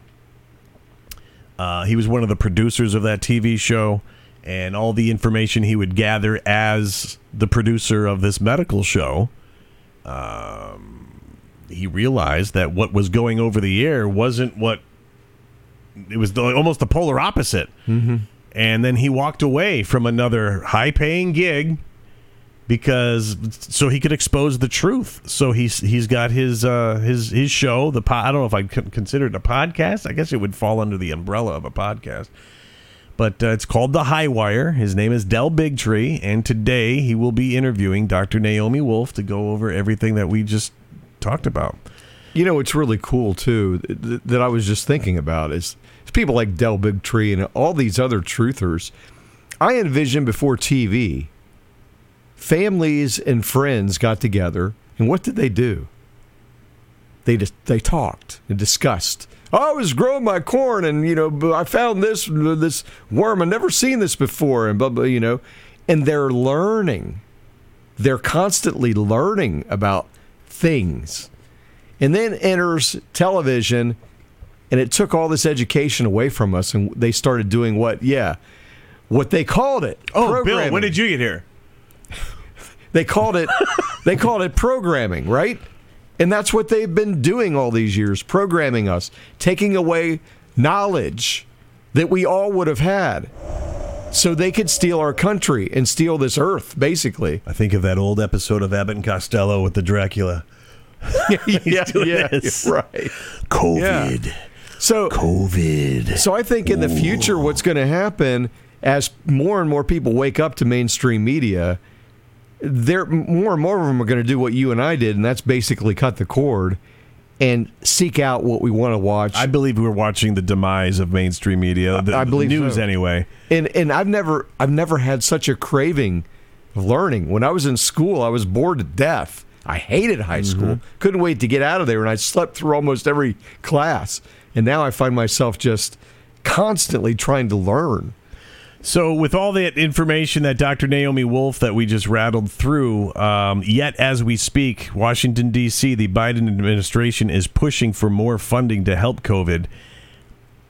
Uh, he was one of the producers of that TV show, and all the information he would gather as the producer of this medical show. Um, he realized that what was going over the air wasn't what it was the, almost the polar opposite. Mm-hmm. And then he walked away from another high paying gig because so he could expose the truth. So he's he's got his uh, his his show. The po- I don't know if I consider it a podcast. I guess it would fall under the umbrella of a podcast. But uh, it's called The High Wire. His name is Del Bigtree, and today he will be interviewing Dr. Naomi Wolf to go over everything that we just talked about. You know, what's really cool too th- that I was just thinking about is, people like Del Bigtree and all these other truthers. I envision before TV, families and friends got together, and what did they do? They just they talked and discussed. "Oh, I was growing my corn, and you know, I found this this worm. I've never seen this before, and blah blah. You know, and they're learning. They're constantly learning about things. And then enters television, and it took all this education away from us, and they started doing what? Yeah, what they called it. Oh, Bill, when did you get here? They called it. they called it programming, right? And that's what they've been doing all these years, programming us, taking away knowledge that we all would have had, so they could steal our country and steal this earth, basically. I think of that old episode of Abbott and Costello with the Dracula. yeah, doing yeah, this. right. COVID. So COVID. So I think in the future, what's going to happen as more and more people wake up to mainstream media, they're more and more of them are going to do what you and I did, and that's basically cut the cord and seek out what we want to watch. I believe we're watching the demise of mainstream media. The I believe news so. anyway. and and I've never I've never had such a craving of learning. When I was in school, I was bored to death. I hated high mm-hmm. school. Couldn't wait to get out of there, and I slept through almost every class. And now I find myself just constantly trying to learn. So, with all that information that Dr. Naomi Wolf that we just rattled through, um, yet as we speak, Washington, D.C., the Biden administration is pushing for more funding to help COVID.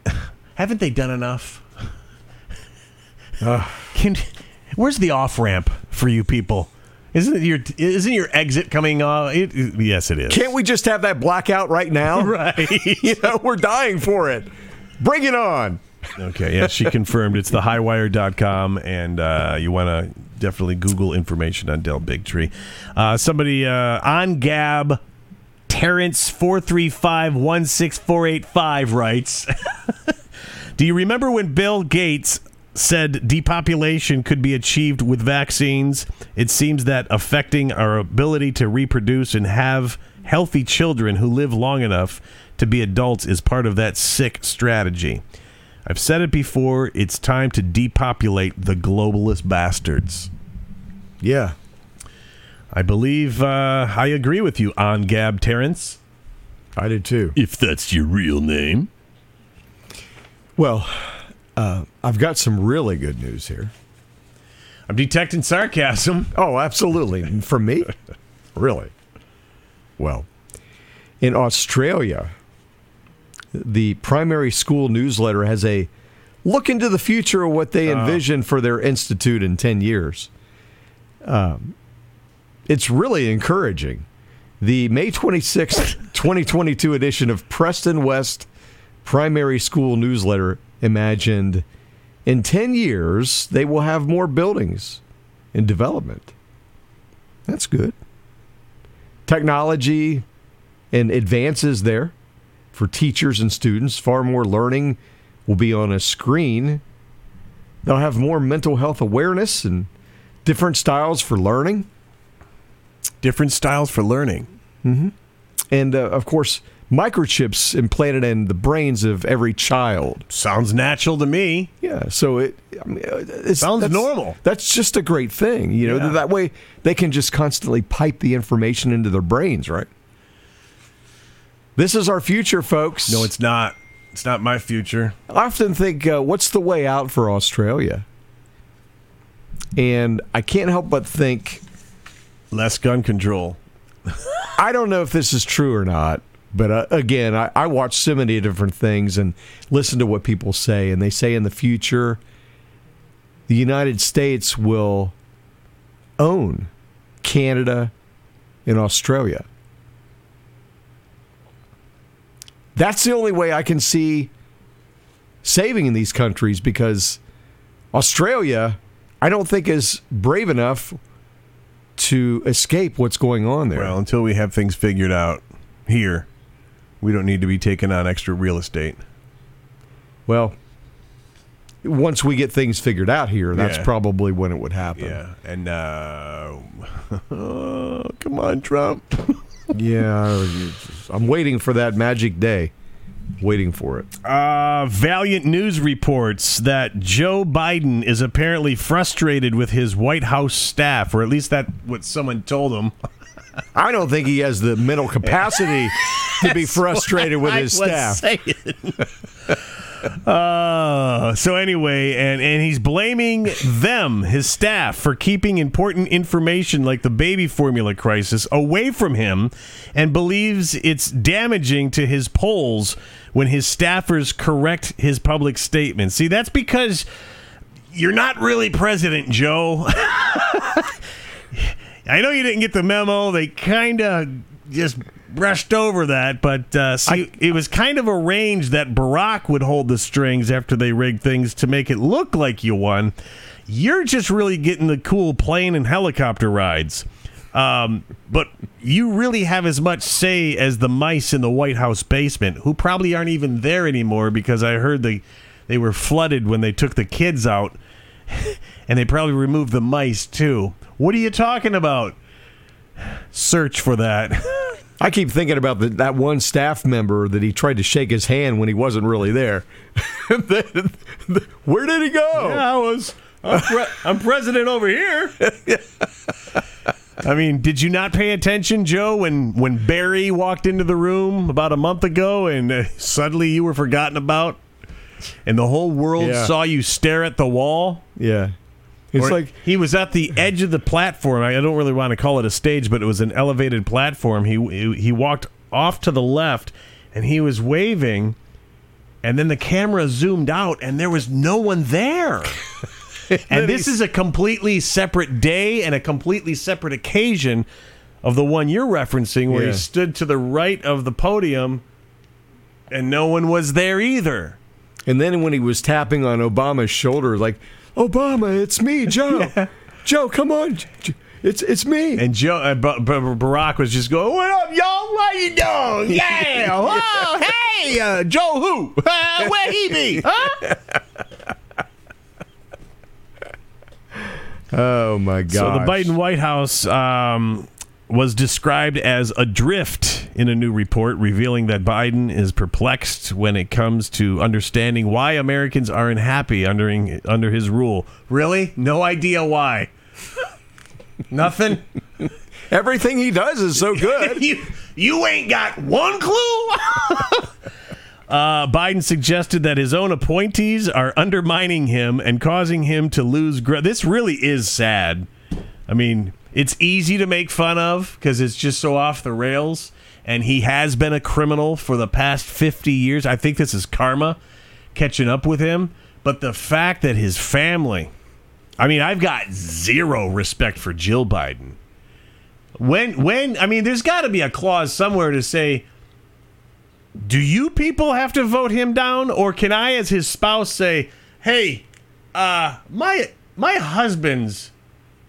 Haven't they done enough? Can, where's the off ramp for you people? Isn't your isn't your exit coming off? It, yes, it is. Can't we just have that blackout right now? right. you know, we're dying for it. Bring it on. Okay, yeah, she confirmed it's the highwire.com, and uh, you want to definitely Google information on Del Bigtree. Uh, somebody uh, on Gab, Terrence four three five one six four eight five writes. Do you remember when Bill Gates said depopulation could be achieved with vaccines? It seems that affecting our ability to reproduce and have healthy children who live long enough to be adults is part of that sick strategy. I've said it before, it's time to depopulate the globalist bastards. Yeah. I believe uh, I agree with you on Gab Terrence. I did too. If that's your real name. Well, uh, I've got some really good news here. I'm detecting sarcasm. Oh, absolutely. For me? really? Well, in Australia, the primary school newsletter has a look into the future of what they envision for their institute in 10 years. Um, it's really encouraging. The May 26, 2022 edition of Preston West Primary School Newsletter imagined in 10 years they will have more buildings in development. That's good. Technology and advances there for teachers and students. Far more learning will be on a screen. They'll have more mental health awareness and different styles for learning. Different styles for learning. And uh, of course, microchips implanted in the brains of every child. Sounds natural to me. Yeah, so it I mean, uh, it's, Sounds that's- normal. That's just a great thing, you know. Yeah. That way, they can just constantly pipe the information into their brains, right? This is our future, folks. No, it's not. It's not my future. I often think, uh, what's the way out for Australia? And I can't help but think, Less gun control. I don't know if this is true or not. But uh, again, I, I watch so many different things and listen to what people say. And they say in the future, the United States will own Canada and Australia. That's the only way I can see saving in these countries because Australia, I don't think is brave enough to escape what's going on there. Well, until we have things figured out here, we don't need to be taking on extra real estate. Well, once we get things figured out here, that's Yeah. probably when it would happen. Yeah, and uh, come on, Trump. Yeah, I'm waiting for that magic day. Waiting for it. Uh, Valiant News reports that Joe Biden is apparently frustrated with his White House staff, or at least that what someone told him. I don't think he has the mental capacity to be frustrated with I his staff. Uh, so anyway, and and he's blaming them, his staff, for keeping important information like the baby formula crisis away from him, and believes it's damaging to his polls when his staffers correct his public statements. See, that's because you're not really President Joe. I know you didn't get the memo. They kind of just brushed over that, but uh, see, it was kind of arranged that Barack would hold the strings after they rigged things to make it look like you won. You're just really getting the cool plane and helicopter rides. Um, but you really have as much say as the mice in the White House basement, who probably aren't even there anymore because I heard they they were flooded when they took the kids out, and they probably removed the mice too. What are you talking about? Search for that. I keep thinking about the, that one staff member that he tried to shake his hand when he wasn't really there. Where did he go? Yeah, I was. I'm, pre- I'm president over here. I mean, did you not pay attention, Joe, when when Barry walked into the room about a month ago, and uh, suddenly you were forgotten about, and the whole world Yeah. saw you stare at the wall? Yeah. It's Or like he was at the edge of the platform. I don't really want to call it a stage, but it was an elevated platform. He he walked off to the left, and he was waving, and then the camera zoomed out, and there was no one there. and this is a completely separate day and a completely separate occasion of the one you're referencing, where Yeah. he stood to the right of the podium, and no one was there either. And then when he was tapping on Obama's shoulder, like, Obama, it's me, Joe. Joe, come on. It's it's me. And Joe uh, B- B- Barack was just going, "What up, y'all? What you doing? Yeah, oh, hey, uh, Joe, who? Uh, where he be? Huh?" oh my god. So the Biden White House um, was described as adrift in a new report, revealing that Biden is perplexed when it comes to understanding why Americans are unhappy under under his rule. Really? No idea why. Nothing. Everything he does is so good. you you ain't got one clue. uh, Biden suggested that his own appointees are undermining him and causing him to lose. Gr- this really is sad. I mean, it's easy to make fun of because it's just so off the rails. And he has been a criminal for the past 50 years. I think this is karma catching up with him. But the fact that his family, I mean, I've got zero respect for Jill Biden. When when I mean, there's got to be a clause somewhere to say, do you people have to vote him down, or can I, as his spouse, say, hey, uh, my my husband's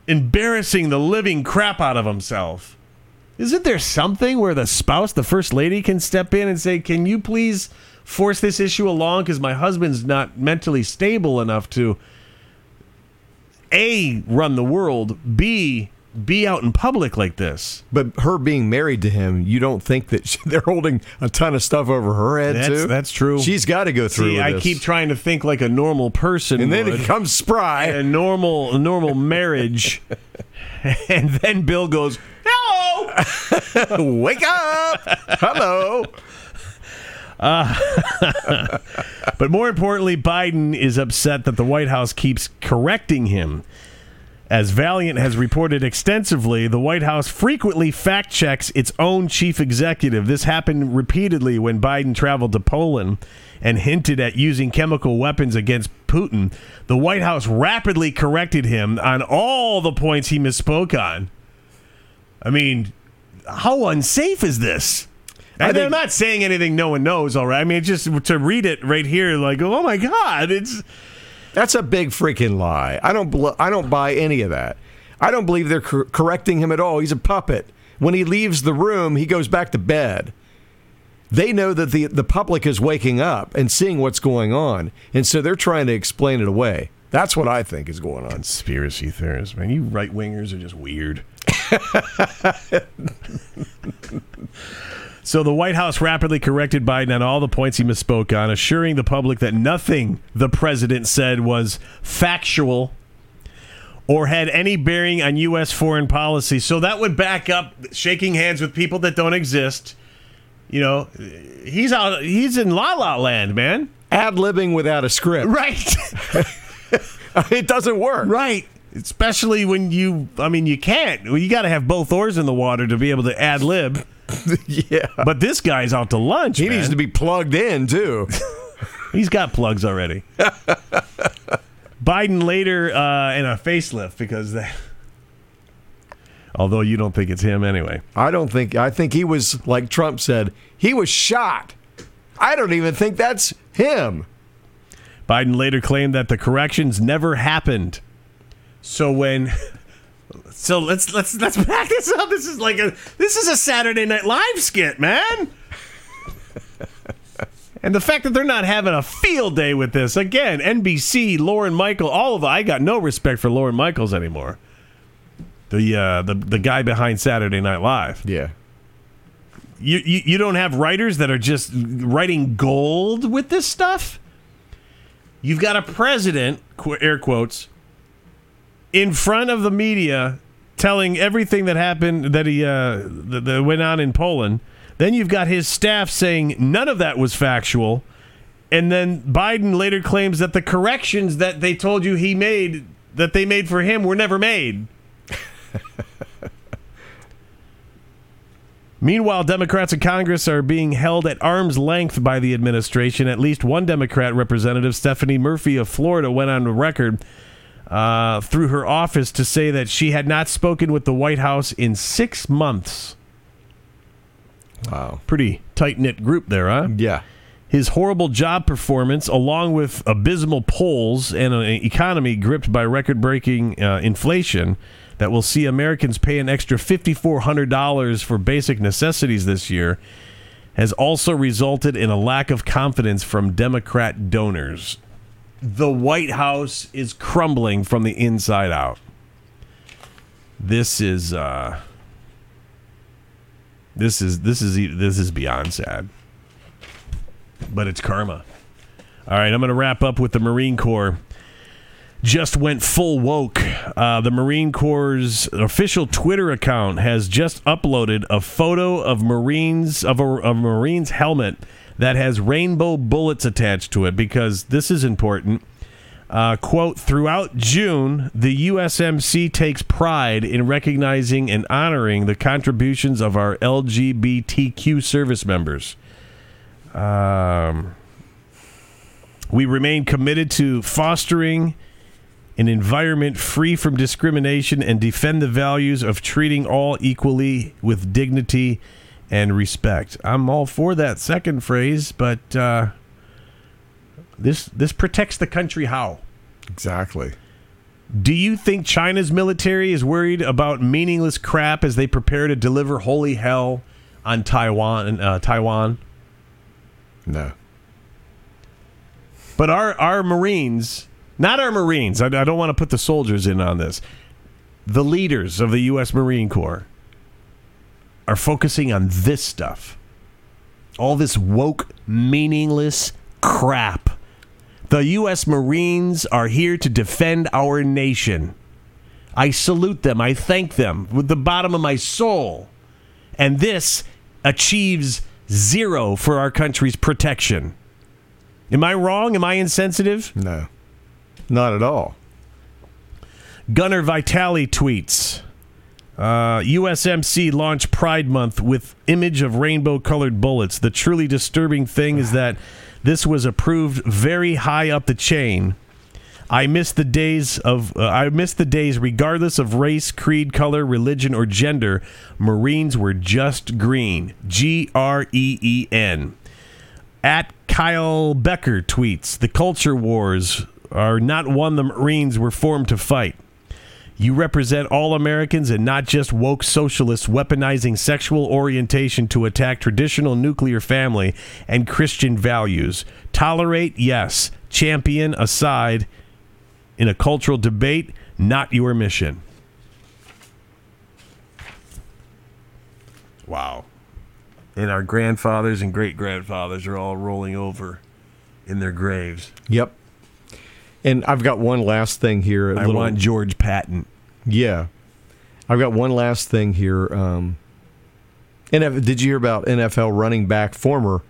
embarrassing the living crap out of himself. Isn't there something where the spouse, the first lady, can step in and say, can you please force this issue along because my husband's not mentally stable enough to a run the world, b be out in public like this. But her being married to him, you don't think that she- they're holding a ton of stuff over her head That's- too? that's true. She's got to go through. See, I this. keep trying to think like a normal person, and then it comes spry. a normal a normal marriage, and then Bill goes, "Hello." Wake up! Hello. But more importantly, Biden is upset that the White House keeps correcting him. As Valiant has reported extensively, the White House frequently fact checks its own chief executive. This happened repeatedly when Biden traveled to Poland and hinted at using chemical weapons against Putin. The White House rapidly corrected him on all the points he misspoke on. I mean, how unsafe is this? And they're not saying anything no one knows, all right? I mean, just to read it right here, like, oh my God, it's. That's a big freaking lie. I don't. bel I don't buy any of that. I don't believe they're cor- correcting him at all. He's a puppet. When he leaves the room, he goes back to bed. They know that the the public is waking up and seeing what's going on, and so they're trying to explain it away. That's what I think is going on. Conspiracy theorists, man. You right wingers are just weird. so the White House rapidly corrected Biden on all the points he misspoke on, assuring the public that nothing the president said was factual or had any bearing on U.S. foreign policy. So that would back up shaking hands with people that don't exist. You know, he's out. He's in La La Land, man. Ad libbing without a script. Right. it doesn't work. Right. Especially when you, I mean, you can't. Well, you got to have both oars in the water to be able to ad lib. Yeah. But this guy's out to lunch. He needs to be plugged in too. He's got plugs already. Biden later uh, in a facelift because that. Although you don't think it's him anyway. I don't think. I think he was like Trump said. He was shot. I don't even think that's him. Biden later claimed that the corrections never happened. So when So let's let's let's back this up. This is like a this is a Saturday Night Live skit, man. And the fact that they're not having a field day with this again, NBC, Lorne Michael, all of I got no respect for Lorne Michaels anymore. The uh, the the guy behind Saturday Night Live. Yeah. You, you you don't have writers that are just writing gold with this stuff. You've got a president, air quotes, in front of the media telling everything that happened that he uh, that, that went on in Poland. Then you've got his staff saying none of that was factual, and then Biden later claims that the corrections that they told you he made that they made for him were never made. Meanwhile, Democrats in Congress are being held at arm's length by the administration. At least one Democrat representative, Stephanie Murphy of Florida, went on record uh, through her office to say that she had not spoken with the White House in six months. Wow. Pretty tight knit group there, huh? Yeah. His horrible job performance, along with abysmal polls and an economy gripped by record breaking uh, inflation that will see Americans pay an extra $5,400 for basic necessities this year, has also resulted in a lack of confidence from Democrat donors. The White House is crumbling from the inside out. This is uh, this is this is this is beyond sad but it's karma. All right, I'm going to wrap up with the Marine Corps. Just went full woke. Uh, the Marine Corps' official Twitter account has just uploaded a photo of Marines of a, a Marine's helmet that has rainbow bullets attached to it because this is important. Uh, quote, throughout June, the USMC takes pride in recognizing and honoring the contributions of our LGBTQ service members. Um, we remain committed to fostering an environment free from discrimination and defend the values of treating all equally with dignity and respect. I'm all for that second phrase, but uh, this this protects the country how? Exactly. Do you think China's military is worried about meaningless crap as they prepare to deliver holy hell on Taiwan? Uh, Taiwan. No. But our our Marines, not our Marines. I, I don't want to put the soldiers in on this. The leaders of the U.S. Marine Corps are focusing on this stuff. All this woke, meaningless crap. The U.S. Marines are here to defend our nation. I salute them. I thank them with the bottom of my soul. And this achieves zero for our country's protection. Am I wrong? Am I insensitive? No. Not at all. Gunnar Vitali tweets uh, USMC launched Pride Month with image of rainbow colored bullets. The truly disturbing thing is that this was approved very high up the chain. I miss the days of uh, I miss the days regardless of race, creed, color, religion or gender. Marines were just green. G R E E N. At Kyle Becker tweets, "The culture wars are not one the Marines were formed to fight. You represent all Americans and not just woke socialists weaponizing sexual orientation to attack traditional nuclear family and Christian values. Tolerate, yes. Champion, aside. In a cultural debate, not your mission. Wow. And our grandfathers and great grandfathers are all rolling over in their graves. Yep. And I've got one last thing here. a I little- want George Patton. Yeah. I've got one last thing here. Um, did you hear about NFL running back, former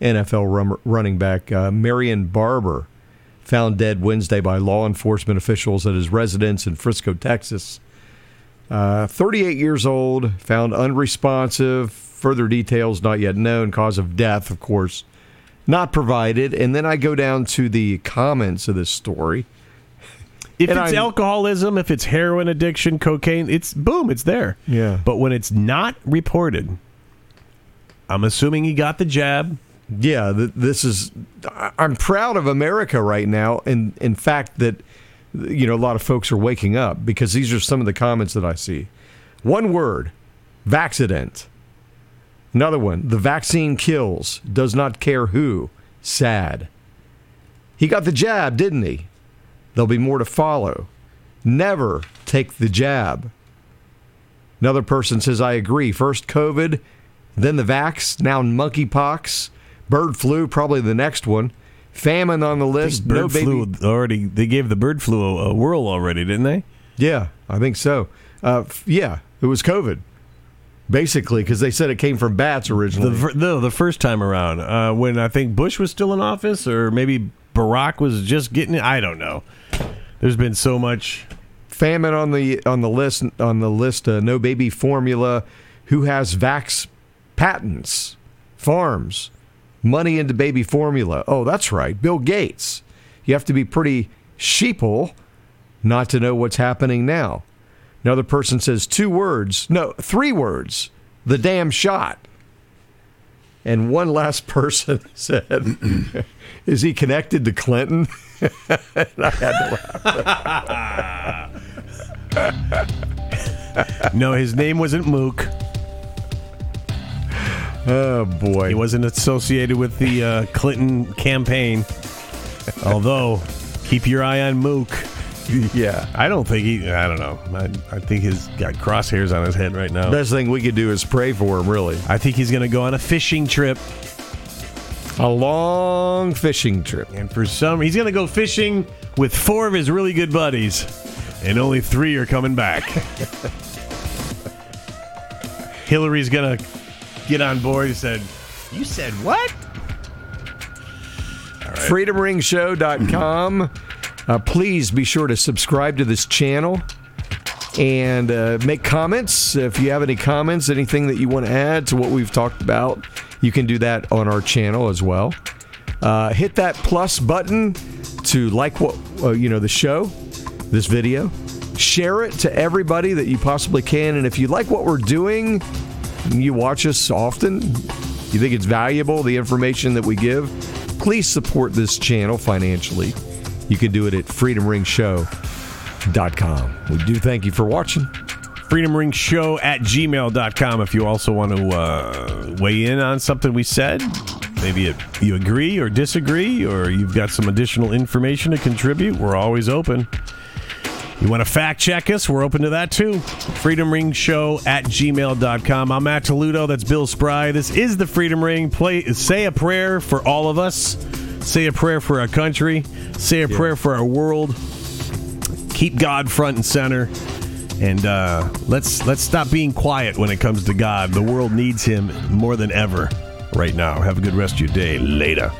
NFL running back, uh, Marion Barber, found dead Wednesday by law enforcement officials at his residence in Frisco, Texas? Uh, 38 years old, found unresponsive. Further details not yet known. Cause of death, of course, not provided. And then I go down to the comments of this story. If And it's I'm- alcoholism, if it's heroin addiction, cocaine, it's boom, it's there. Yeah. But when it's not reported, I'm assuming he got the jab. Yeah, th- this is. I'm proud of America right now, and in fact that you know a lot of folks are waking up because these are some of the comments that I see. One word, vaccident. Another one, the vaccine kills. Does not care who. Sad. He got the jab, didn't he? There'll be more to follow. Never take the jab. Another person says, I agree. First COVID, then the vax, now monkeypox, bird flu, probably the next one. Famine on the list. Bird no baby. flu already. They gave the bird flu a, a whirl already, didn't they? Yeah, I think so. Uh, yeah, it was COVID, basically, because they said it came from bats originally. The no, the first time around, uh, when I think Bush was still in office, or maybe Barack was just getting it. I don't know. There's been so much. Famine on the on the list on the list. Uh, no baby formula. Who has vax patents? Farms. Money into baby formula. Oh, that's right. Bill Gates. You have to be pretty sheeple not to know what's happening now. Another person says two words, no, three words, the damn shot. And one last person said, Is he connected to Clinton? I had to laugh. No, his name wasn't Mook. Oh, boy. He wasn't associated with the uh, Clinton campaign. Although, keep your eye on Mook. yeah. I don't think he. I don't know. I, I think he's got crosshairs on his head right now. Best thing we could do is pray for him, really. I think he's going to go on a fishing trip, A long fishing trip. and for some, he's going to go fishing with four of his really good buddies, and only three are coming back. Hillary's going to get on board. He said, "You said what?" freedomringshow.com. Uh, please be sure to subscribe to this channel and uh, make comments. If you have any comments, anything that you want to add to what we've talked about, you can do that on our channel as well. Uh, hit that plus button to like what uh, you know the show, this video. Share it to everybody that you possibly can, and if you like what we're doing, you watch us often, you think it's valuable the information that we give, please support this channel financially. You can do it at freedomringshow.com. We do thank you for watching. Freedomringshow at gmail.com if you also want to uh, weigh in on something we said. Maybe it, you agree or disagree, or you've got some additional information to contribute. We're always open. You want to fact check us? We're open to that too. FreedomRingShow at gmail.com. I'm Matt Toledo. That's Bill Spry. This is the Freedom Ring. Play, say a prayer for all of us. Say a prayer for our country. Say a prayer for our world. Keep God front and center. And uh, let's let's stop being quiet when it comes to God. The world needs Him more than ever right now. Have a good rest of your day. Later.